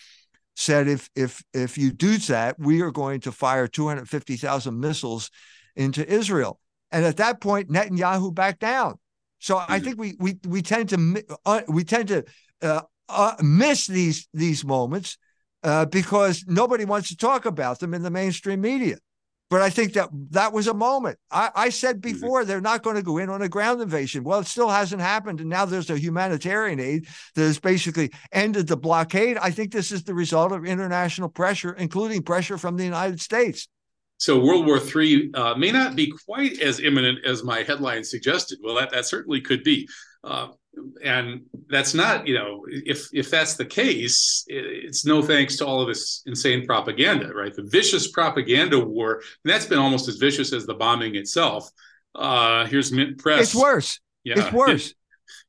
said, "If if if you do that, we are going to fire 250,000 missiles into Israel. And at that point, Netanyahu backed down. So I think we we we tend to uh, we tend to uh, uh, miss these these moments uh, because nobody wants to talk about them in the mainstream media. But I think that that was a moment. I, I said mm-hmm. before they're not going to go in on a ground invasion. Well, it still hasn't happened, and now there's a humanitarian aid that has basically ended the blockade. I think this is the result of international pressure, including pressure from the United States. So World War III uh, may not be quite as imminent as my headline suggested. Well, that, that certainly could be. Uh, and that's not, you know, if if that's the case, it's no thanks to all of this insane propaganda, right? The vicious propaganda war, that's been almost as vicious as the bombing itself. Uh, here's Mint Press. It's worse. Yeah. It's worse.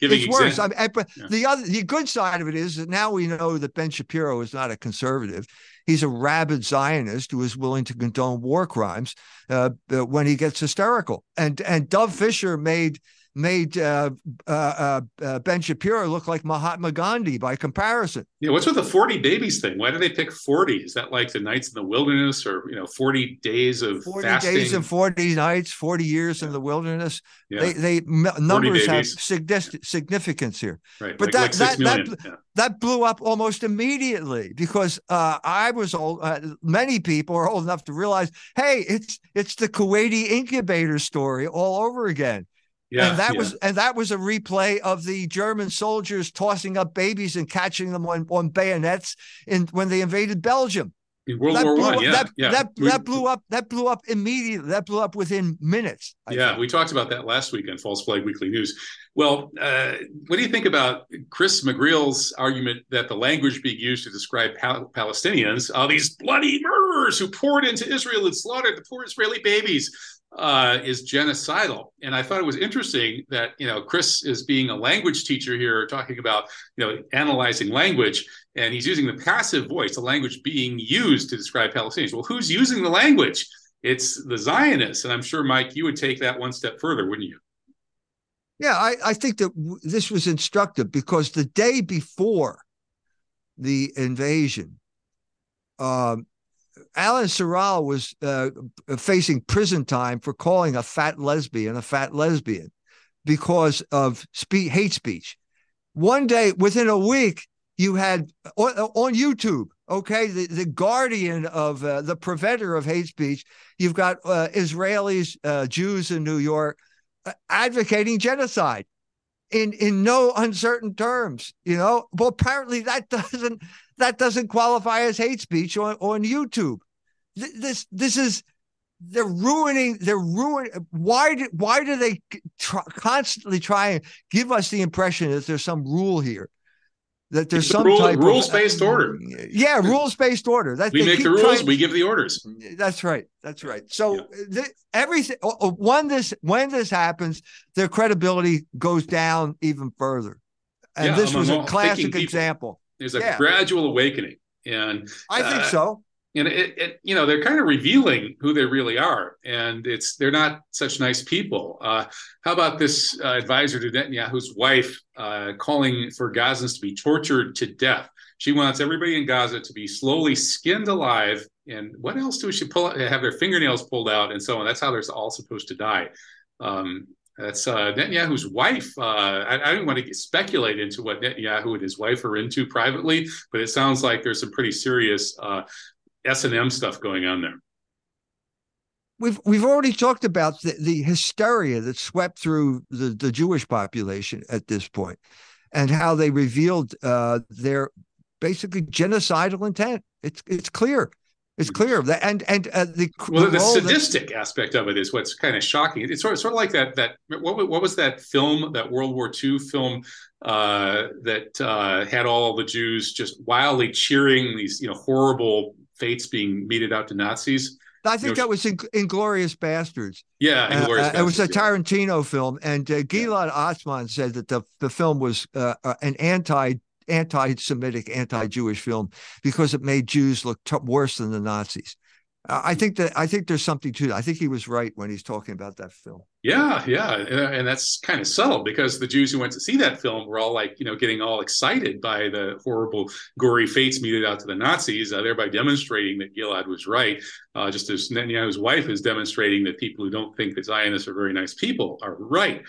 Giving it's worse. I mean, but yeah. the other, the good side of it is that now we know that Ben Shapiro is not a conservative. He's a rabid Zionist who is willing to condone war crimes uh, when he gets hysterical. And and Dov Fischer made made uh, uh, uh, uh, Ben Shapiro look like Mahatma Gandhi by comparison. Yeah, what's with the forty babies thing? Why do they pick forty? Is that like the nights in the wilderness, or you know, forty days of forty fasting? days and forty nights, forty years yeah. in the wilderness? Yeah. They they numbers have significance here. Right, but like, that like that that, yeah. that blew up almost immediately because uh, I was old. Uh, many people are old enough to realize, hey, it's it's the Kuwaiti incubator story all over again yeah, and that yeah. was and that was a replay of the German soldiers tossing up babies and catching them on, on bayonets in when they invaded Belgium. In World that War One, yeah, that, yeah. That, that blew up. That blew up immediately. That blew up within minutes. I yeah, think. we talked about that last week on False Flag Weekly News. Well, uh, what do you think about Chris McGreal's argument that the language being used to describe Pal- Palestinians, are these bloody murderers who poured into Israel and slaughtered the poor Israeli babies, uh, is genocidal. And I thought it was interesting that you know Chris is being a language teacher here, talking about you know analyzing language, and he's using the passive voice, the language being used to describe Palestinians. Well, who's using the language? It's the Zionists, and I'm sure Mike, you would take that one step further, wouldn't you? Yeah, I, I think that w- this was instructive because the day before the invasion, um, Alan Serral was uh, facing prison time for calling a fat lesbian a fat lesbian because of spe- hate speech. One day, within a week, you had on, on YouTube, okay, the, the guardian of uh, the preventer of hate speech, you've got uh, Israelis, uh, Jews in New York uh, advocating genocide in in no uncertain terms you know well apparently that (laughs) doesn't that doesn't qualify as hate speech on, on youtube. This this is they're ruining they're ruining why do why do they try, constantly try and give us the impression that there's some rule here that there's some rule, type rules based uh, order. yeah rules based order that we make the rules trying, we give the orders. That's right that's right. So yeah. the, everything when this when this happens their credibility goes down even further. And yeah, this was a classic example there's a yeah. gradual awakening. And i think uh, so. and it, it, you know they're kind of revealing who they really are. And it's they're not such nice people. Uh, how about this uh, advisor to netanyahu's wife uh, calling for gazans to be tortured to death? She wants everybody in gaza to be slowly skinned alive. And what else do she pull have their fingernails pulled out and so on? That's how they're all supposed to die. Um, that's uh, Netanyahu's wife. Uh, I, I, don't want to speculate into what Netanyahu and his wife are into privately, but it sounds like there's some pretty serious uh, S and M stuff going on there. we've we've already talked about the, the hysteria that swept through the, the Jewish population at this point, and how they revealed uh, their basically genocidal intent. It's it's clear. It's clear that and and uh, the well the, sadistic that, aspect of it is what's kind of shocking. It's sort of, sort of like that that what what was that film that World War II film uh, that uh, had all the Jews just wildly cheering these you know horrible fates being meted out to Nazis. I think you know, that was in, Inglourious Basterds. Yeah, Inglourious uh, It was a Tarantino film, and uh, Gilad yeah. Atzmon said that the the film was uh, uh an anti anti-Semitic, anti-Jewish film because it made Jews look t- worse than the Nazis. I think that I think there's something to that. I think he was right when he's talking about that film. Yeah, yeah, and that's kind of subtle because the Jews who went to see that film were all like, you know, getting all excited by the horrible, gory fates meted out to the Nazis, uh, thereby demonstrating that Gilad was right. Uh, just as Netanyahu's wife is demonstrating that people who don't think that Zionists are very nice people are right.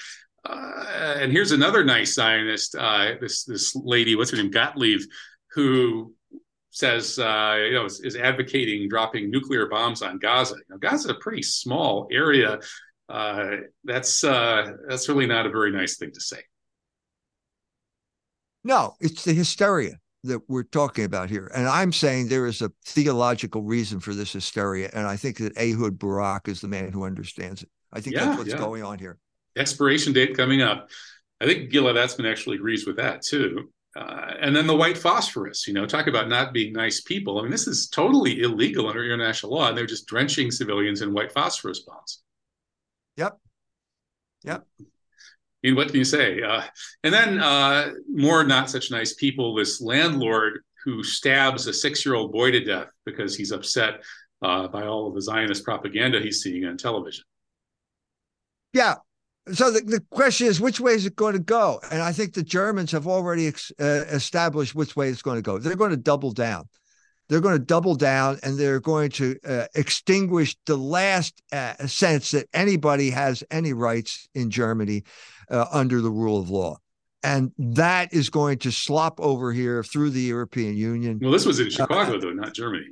Uh, and here's another nice Zionist, uh, this this lady, what's her name, Gottlieb, who says, uh, you know, is, is, advocating dropping nuclear bombs on Gaza. You know, Gaza is a pretty small area. Uh, that's uh, that's really not a very nice thing to say. No, it's the hysteria that we're talking about here, and I'm saying there is a theological reason for this hysteria, and I think that Ehud Barak is the man who understands it. I think yeah, that's what's yeah. going on here expiration date coming up. I think Gilad Atzmon actually agrees with that too. Uh, and then the white phosphorus, you know, talk about not being nice people. I mean, this is totally illegal under international law, and they're just drenching civilians in white phosphorus bombs. Yep. Yep. I mean, what can you say? Uh, and then uh, more not such nice people. This landlord who stabs a six-year-old boy to death because he's upset uh, by all of the Zionist propaganda he's seeing on television. Yeah, so the, the question is which way is it going to go? And i think the germans have already ex, uh, established which way it's going to go. They're going to double down. They're going to double down and they're going to uh, extinguish the last uh, sense that anybody has any rights in germany uh, under the rule of law. And that is going to slop over here through the european union. Well this was in chicago uh, though not germany.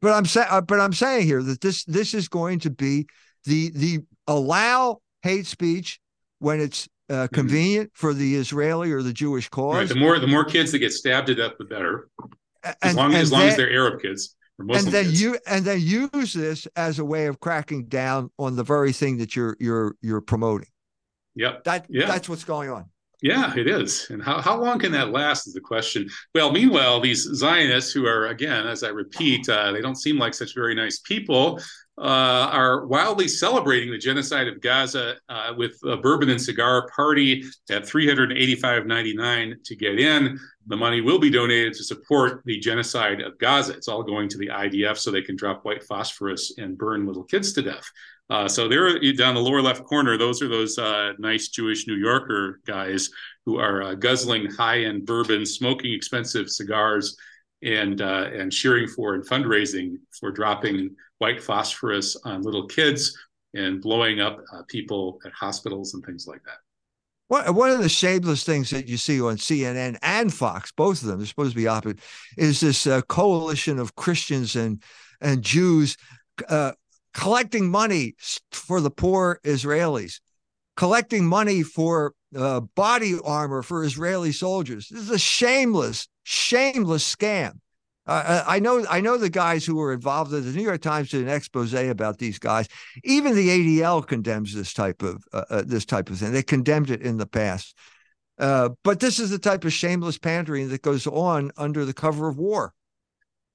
But i'm saying uh, but i'm saying here that this this is going to be the the allow hate speech when it's uh, mm-hmm. convenient mm-hmm. for the Israeli or the Jewish cause. Right. The more the more kids that get stabbed to death, the better. As and, long, as, long then, as they're Arab kids. and then kids. you and then use this as a way of cracking down on the very thing that you're you're you're promoting. Yep. That yeah. that's what's going on. Yeah, it is. And how, how long can that last is the question. Well, meanwhile, these Zionists, who are, again, as I repeat, uh, they don't seem like such very nice people, uh, are wildly celebrating the genocide of Gaza uh, with a bourbon and cigar party at 385.99 to get in. The money will be donated to support the genocide of Gaza. It's all going to the IDF so they can drop white phosphorus and burn little kids to death. Uh, so there, down the lower left corner, those are those uh, nice Jewish New Yorker guys who are uh, guzzling high-end bourbon, smoking expensive cigars, and uh, and cheering for and fundraising for dropping white phosphorus on little kids and blowing up uh, people at hospitals and things like that. One, one of the shameless things that you see on CNN and Fox, both of them, they're supposed to be opposite, is this uh, coalition of Christians and and Jews uh, collecting money for the poor Israelis, collecting money for uh, body armor for Israeli soldiers. This is a shameless, shameless scam. Uh, I know, I know the guys who were involved. The New York Times did an expose about these guys. Even the ADL condemns this type of uh, uh, this type of thing. They condemned it in the past. Uh, but this is the type of shameless pandering that goes on under the cover of war.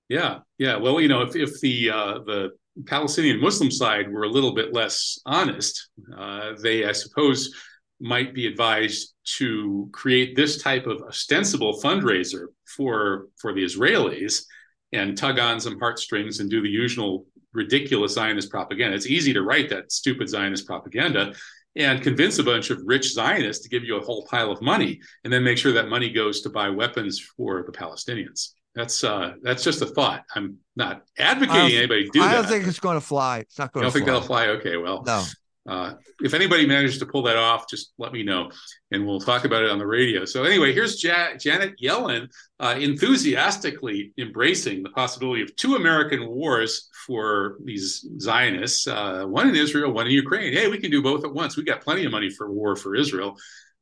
Yeah, yeah. Well, you know, if if the uh, the Palestinian Muslim side were a little bit less honest, uh, they, I suppose, might be advised to create this type of ostensible fundraiser for for the Israelis and tug on some heartstrings and do the usual ridiculous Zionist propaganda. It's easy to write that stupid Zionist propaganda and convince a bunch of rich Zionists to give you a whole pile of money and then make sure that money goes to buy weapons for the Palestinians. That's uh, that's just a thought. I'm not advocating anybody do I that. I don't think it's going to fly. It's not going. I don't think that'll fly. Okay, well, no. Uh, if anybody manages to pull that off, just let me know, and we'll talk about it on the radio. So anyway, here's ja- Janet Yellen uh, enthusiastically embracing the possibility of two American wars for these Zionists, uh, one in Israel, one in Ukraine. Hey, we can do both at once. We got plenty of money for war for Israel.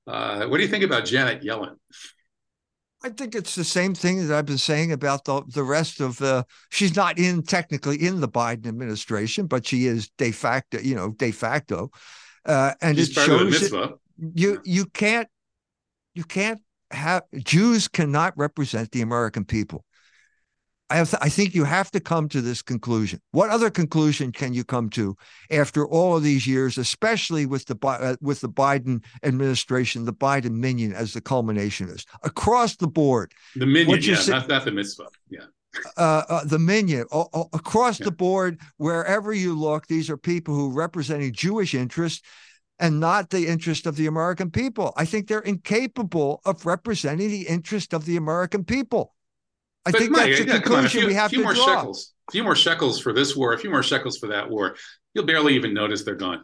Uh, what do you think about Janet Yellen? I think it's the same thing that I've been saying about the the rest of the. She's not in technically in the Biden administration, but she is de facto, you know, de facto, uh, and She's it part of the shows it, you you can't you can't have Jews cannot represent the American people. I have I think you have to come to this conclusion. What other conclusion can you come to after all of these years, especially with the uh, with the Biden administration, the Biden minyan as the culmination is across the board? The minyan, yeah, say- not, not the mitzvah. Yeah. uh, uh, the minyan a- a- across Yeah. the board, wherever you look, these are people who representing Jewish interests and not the interest of the American people. I think they're incapable of representing the interest of the American people. I But think Mike, that's the yeah, come on, a conclusion few, we have few to more draw. shekels, a few more shekels for this war, a few more shekels for that war. You'll barely even notice they're gone.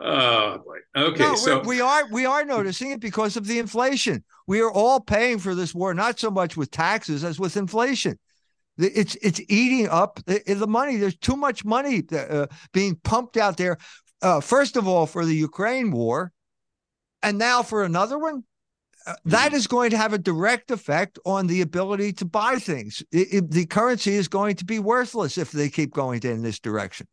Oh boy. Okay, no, so we're, we are noticing it because of the inflation. We are all paying for this war, not so much with taxes as with inflation. It's it's eating up the, the money. There's too much money uh, being pumped out there. Uh, first of all, for the Ukraine war, and now for another one. Uh, that is going to have a direct effect on the ability to buy things. It- it- the currency is going to be worthless if they keep going in this direction.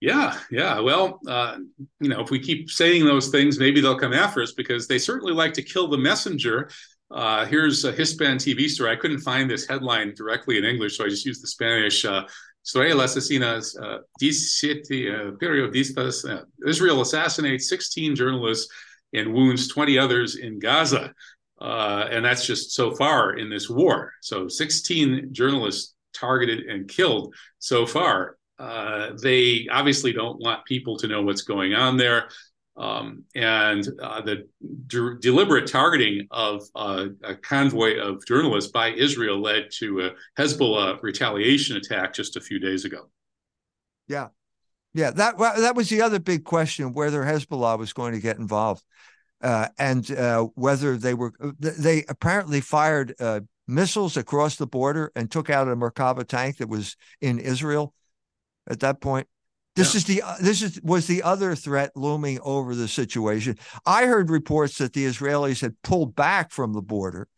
Yeah, yeah. Well, uh, you know, if we keep saying those things, maybe they'll come after us because they certainly like to kill the messenger. Uh, here's a Hispan TV story. I couldn't find this headline directly in English, so I just used the Spanish. Uh, Story las asesinas uh, 17 uh, periodistas. Uh, Israel assassinates 16 journalists and wounds 20 others in Gaza. Uh, and that's just so far in this war. So 16 journalists targeted and killed so far. Uh, they obviously don't want people to know what's going on there. Um, and uh, the de- deliberate targeting of uh, a convoy of journalists by Israel led to a Hezbollah retaliation attack just a few days ago. Yeah, yeah. That that was the other big question: whether Hezbollah was going to get involved, uh, and uh, whether they were. They apparently fired uh, missiles across the border and took out a Merkava tank that was in Israel. At that point, this Yeah. is the this is was the other threat looming over the situation. I heard reports that the Israelis had pulled back from the border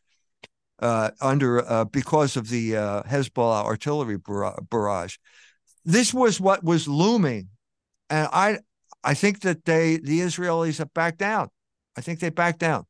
uh, under uh, because of the uh, Hezbollah artillery barrage. This was what was looming, and I I think that they the Israelis have backed down. I think they backed down.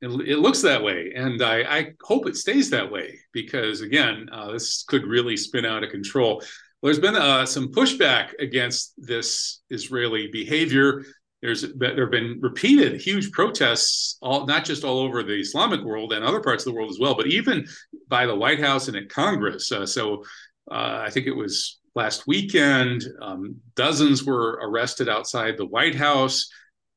It, it looks that way, and I, I hope it stays that way because, again, uh, this could really spin out of control. Well, there's been uh, some pushback against this Israeli behavior. There's there have been repeated huge protests, all not just all over the Islamic world and other parts of the world as well, but even by the White House and at Congress. Uh, so uh, I think it was last weekend. Um, dozens were arrested outside the White House,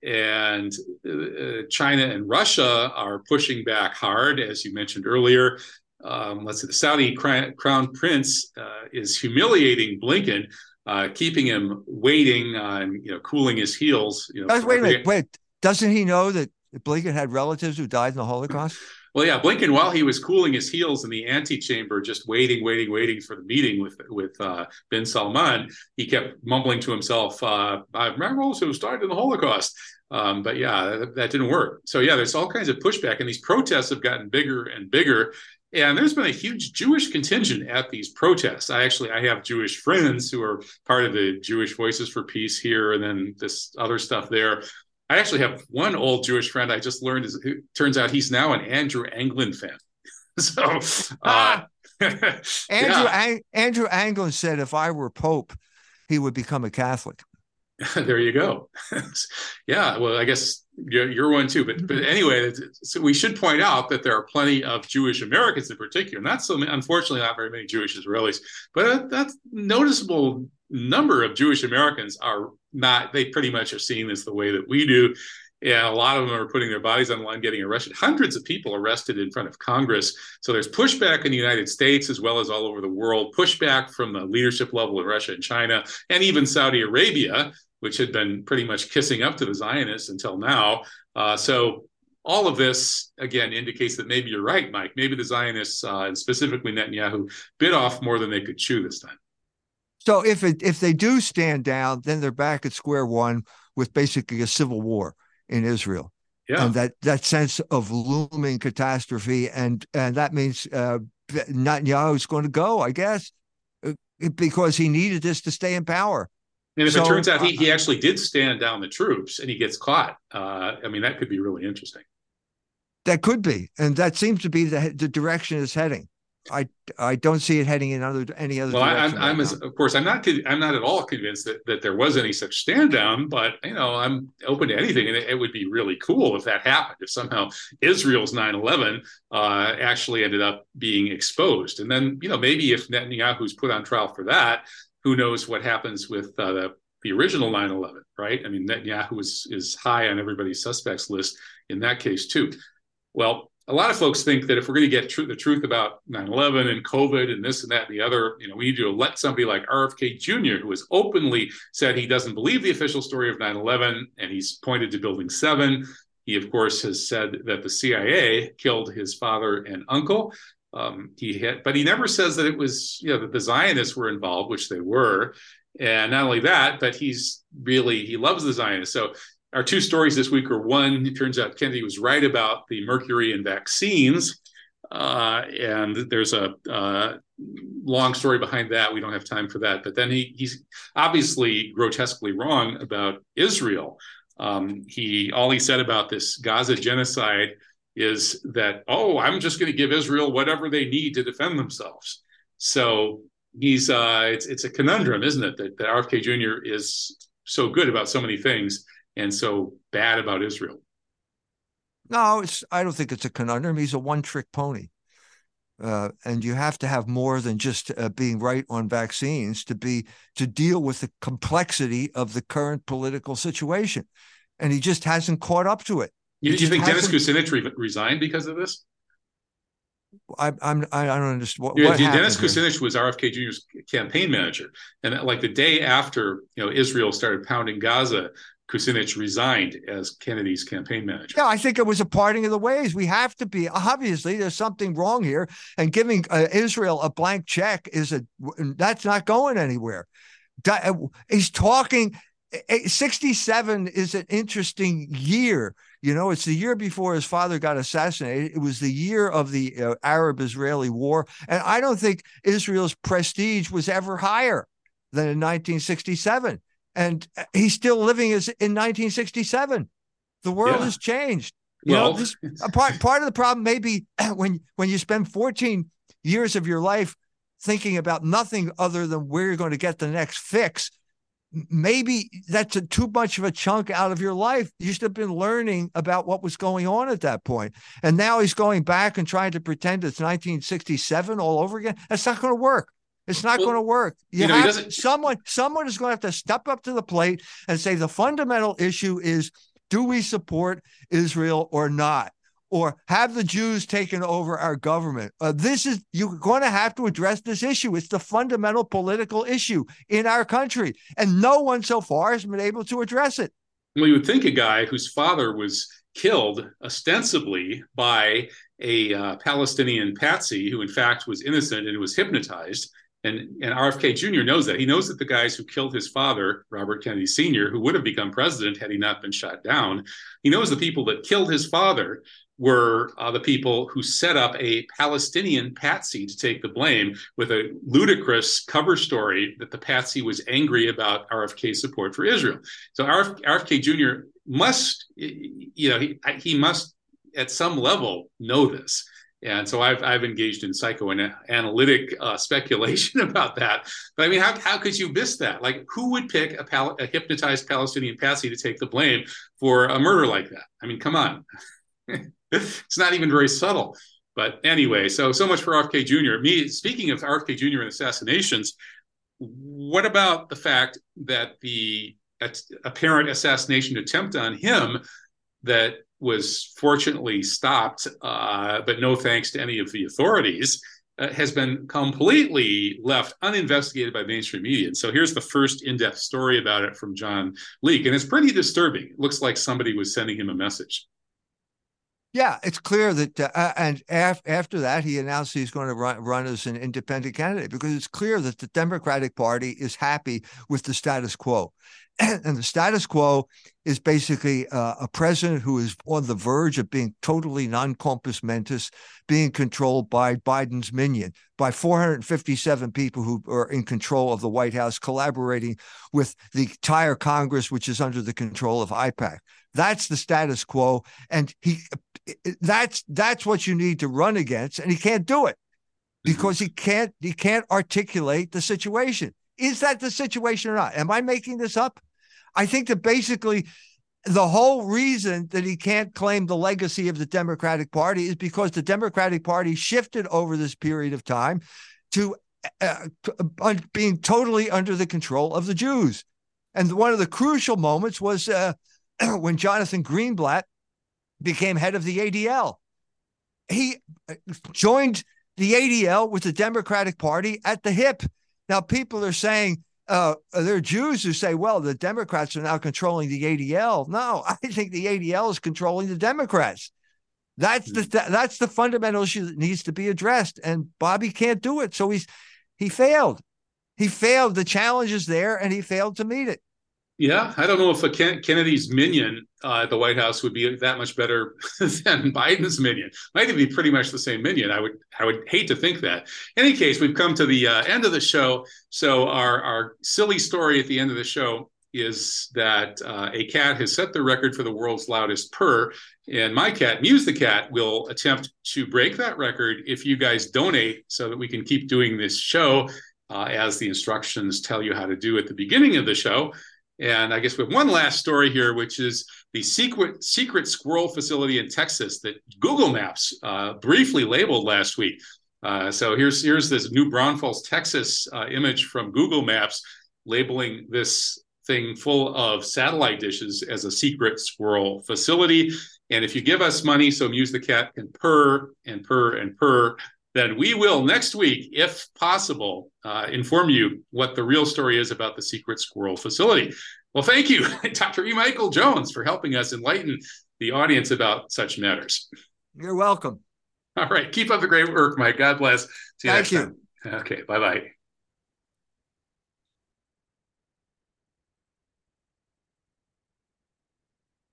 and uh, China and Russia are pushing back hard, as you mentioned earlier. Um, let's see, the Saudi crown, prince uh, is humiliating Blinken, uh, keeping him waiting on, you know, cooling his heels. You know, wait a minute. Wait, doesn't he know that Blinken had relatives who died in the Holocaust? Well, yeah, Blinken, while he was cooling his heels in the antechamber, just waiting, waiting, waiting for the meeting with with uh, bin Salman, he kept mumbling to himself, uh, "I remember also died in the Holocaust." Um, but yeah, that, that didn't work. So yeah, there's all kinds of pushback, and these protests have gotten bigger and bigger. And there's been a huge Jewish contingent at these protests. I actually I have Jewish friends who are part of the Jewish Voices for Peace here, and then this other stuff there. I actually have one old Jewish friend I just learned is who turns out he's now an Andrew Anglin fan. (laughs) so uh, (laughs) Andrew yeah, Ang- Andrew Anglin said if I were Pope, he would become a Catholic. (laughs) there you go. yeah, well, I guess you're, you're one too. But but anyway, so we should point out that there are plenty of Jewish Americans in particular. Not so unfortunately, not very many Jewish Israelis, but that's noticeable number of Jewish Americans are not. They pretty much are seeing this the way that we do. And a lot of them are putting their bodies on the line, getting arrested. Hundreds of people arrested in front of Congress. So there's pushback in the United States as well as all over the world. Pushback from the leadership level in Russia and China, and even Saudi Arabia, which had been pretty much kissing up to the Zionists until now. Uh, so all of this again indicates that maybe you're right, Mike. Maybe the Zionists uh, and specifically Netanyahu bit off more than they could chew this time. So if it, if they do stand down, then they're back at square one with basically a civil war in Israel. Yeah. And that that sense of looming catastrophe, and and that means uh, Netanyahu's going to go, I guess, uh, because he needed this to stay in power. And if so, it turns out he, he actually did stand down the troops and he gets caught, uh, I mean, that could be really interesting. That could be, and that seems to be the the direction is heading. I I don't see it heading in other any other. Well, I'm, I'm as, of course I'm not I'm not at all convinced that, that there was any such stand down, but you know I'm open to anything, and it, it would be really cool if that happened. If somehow Israel's 9/11 uh, actually ended up being exposed, and then you know maybe if Netanyahu's put on trial for that, who knows what happens with uh, the the original 9/11, right? I mean Netanyahu is is high on everybody's suspects list in that case too. Well, a lot of folks think that if we're going to get tr- the truth about 9-11 and covid and this and that and the other you know we need to let somebody like rfk jr who has openly said he doesn't believe the official story of 9-11 and he's pointed to building 7 he of course has said that the cia killed his father and uncle. Um, he had, but he never says that it was you know that the zionists were involved which they were. And not only that but he's really he loves the zionists. So our two stories this week are one, it turns out Kennedy was right about the mercury and vaccines. Uh, and there's a uh, long story behind that. We don't have time for that. But then he, he's obviously grotesquely wrong about Israel. Um, he all he said about this Gaza genocide is that oh, I'm just going to give Israel whatever they need to defend themselves. So he's uh, it's it's a conundrum, isn't it? That, that RFK Jr. is so good about so many things and so bad about Israel? No, it's. I don't think it's a conundrum. He's a one-trick pony, uh, and you have to have more than just uh, being right on vaccines to be to deal with the complexity of the current political situation, and he just hasn't caught up to it. You, do you think Dennis Kucinich re- resigned because of this? I, I'm I don't understand. What, yeah, what Dennis Kucinich was RFK Jr.'s campaign manager, and like the day after you know Israel started pounding Gaza, Kucinich resigned as Kennedy's campaign manager. Yeah, I think it was a parting of the ways. We have to be obviously there's something wrong here, and giving uh, Israel a blank check is a that's not going anywhere. Uh, he's talking. 67 is an interesting year. You know, it's the year before his father got assassinated. It was the year of the uh, Arab Israeli war. And I don't think Israel's prestige was ever higher than in 1967 and uh, he's still living as in 1967. The world yeah. has changed. You well, know, this, part (laughs) part of the problem may be (clears throat) when when you spend 14 years of your life thinking about nothing other than where you're going to get the next fix. Maybe that's a, too much of a chunk out of your life. You should have been learning about what was going on at that point. And now he's going back and trying to pretend it's 1967 all over again. That's not going to work. It's not well, going to work. You, you know, have someone someone is going to have to step up to the plate and say the fundamental issue is do we support Israel or not? Or have the Jews taken over our government? Uh, this is you're going to have to address this issue. It's the fundamental political issue in our country, and no one so far has been able to address it. Well, you would think a guy whose father was killed ostensibly by a uh, Palestinian patsy who, in fact, was innocent and was hypnotized, and, and RFK Jr. knows that. He knows that the guys who killed his father, Robert Kennedy Sr., who would have become president had he not been shot down, he knows the people that killed his father were uh, the people who set up a Palestinian patsy to take the blame with a ludicrous cover story that the patsy was angry about RFK support for Israel. So RF, RFK Jr. must, you know, he, he must at some level know this. And so I've, I've engaged in psychoanalytic uh, speculation (laughs) about that. But I mean, how, how could you miss that? Like, who would pick a, pal- a hypnotized Palestinian patsy to take the blame for a murder like that? I mean, come on. (laughs) it's not even very subtle. But anyway, so so much for RFK Jr. Me speaking of RFK Jr. and assassinations, what about the fact that the apparent assassination attempt on him that was fortunately stopped, uh, but no thanks to any of the authorities. uh, has been completely left uninvestigated by mainstream media. And so here's the first in-depth story about it from John Leake, and it's pretty disturbing. It looks like somebody was sending him a message. Yeah, it's clear that, uh, and af- after that, he announced he's going to run, run as an independent candidate because it's clear that the Democratic Party is happy with the status quo. (clears throat) and the status quo is basically uh, a president who is on the verge of being totally non compos mentis, being controlled by Biden's minyan, by 457 people who are in control of the White House, collaborating with the entire Congress, which is under the control of AIPAC. That's the status quo, and he that's that's what you need to run against, and he can't do it mm-hmm. because he can't he can't articulate the situation. Is that the situation or not? Am I making this up? I think that basically the whole reason that he can't claim the legacy of the Democratic Party is because the Democratic Party shifted over this period of time to uh, uh, being totally under the control of the Jews. And one of the crucial moments was uh, (clears throat) when Jonathan Greenblatt became head of the ADL. He uh, joined the ADL with the Democratic Party at the hip. Now, people are saying, uh, there are Jews who say, well, the Democrats are now controlling the ADL. No, (laughs) I think the ADL is controlling the Democrats. That's the hmm. that's the fundamental issue that needs to be addressed, and Bobby can't do it. So he's he failed. He failed. The challenge is there, and he failed to meet it. Yeah, I don't know if a Ken- Kennedy's minion uh, at the White House would be that much better (laughs) than Biden's minion. Might even be pretty much the same minion. I would I would hate to think that. In any case, we've come to the uh, end of the show. So our our silly story at the end of the show is that uh, a cat has set the record for the world's loudest purr, and my cat, Muse the cat, will attempt to break that record if you guys donate, so that we can keep doing this show uh, as the instructions tell you how to do at the beginning of the show. And I guess we have one last story here, which is the secret secret squirrel facility in Texas that Google Maps uh, briefly labeled last week. Uh, so here's here's this New Braunfels, Texas uh, image from Google Maps labeling this thing full of satellite dishes as a secret squirrel facility. And if you give us money, so Muse the cat can purr and purr and purr then we will next week, if possible, uh, inform you what the real story is about the secret squirrel facility. Well, thank you, (laughs) Dr. E. Michael Jones, for helping us enlighten the audience about such matters. You're welcome. All right. Keep up the great work, Mike. God bless. See you thank you. Time. Okay. Bye bye.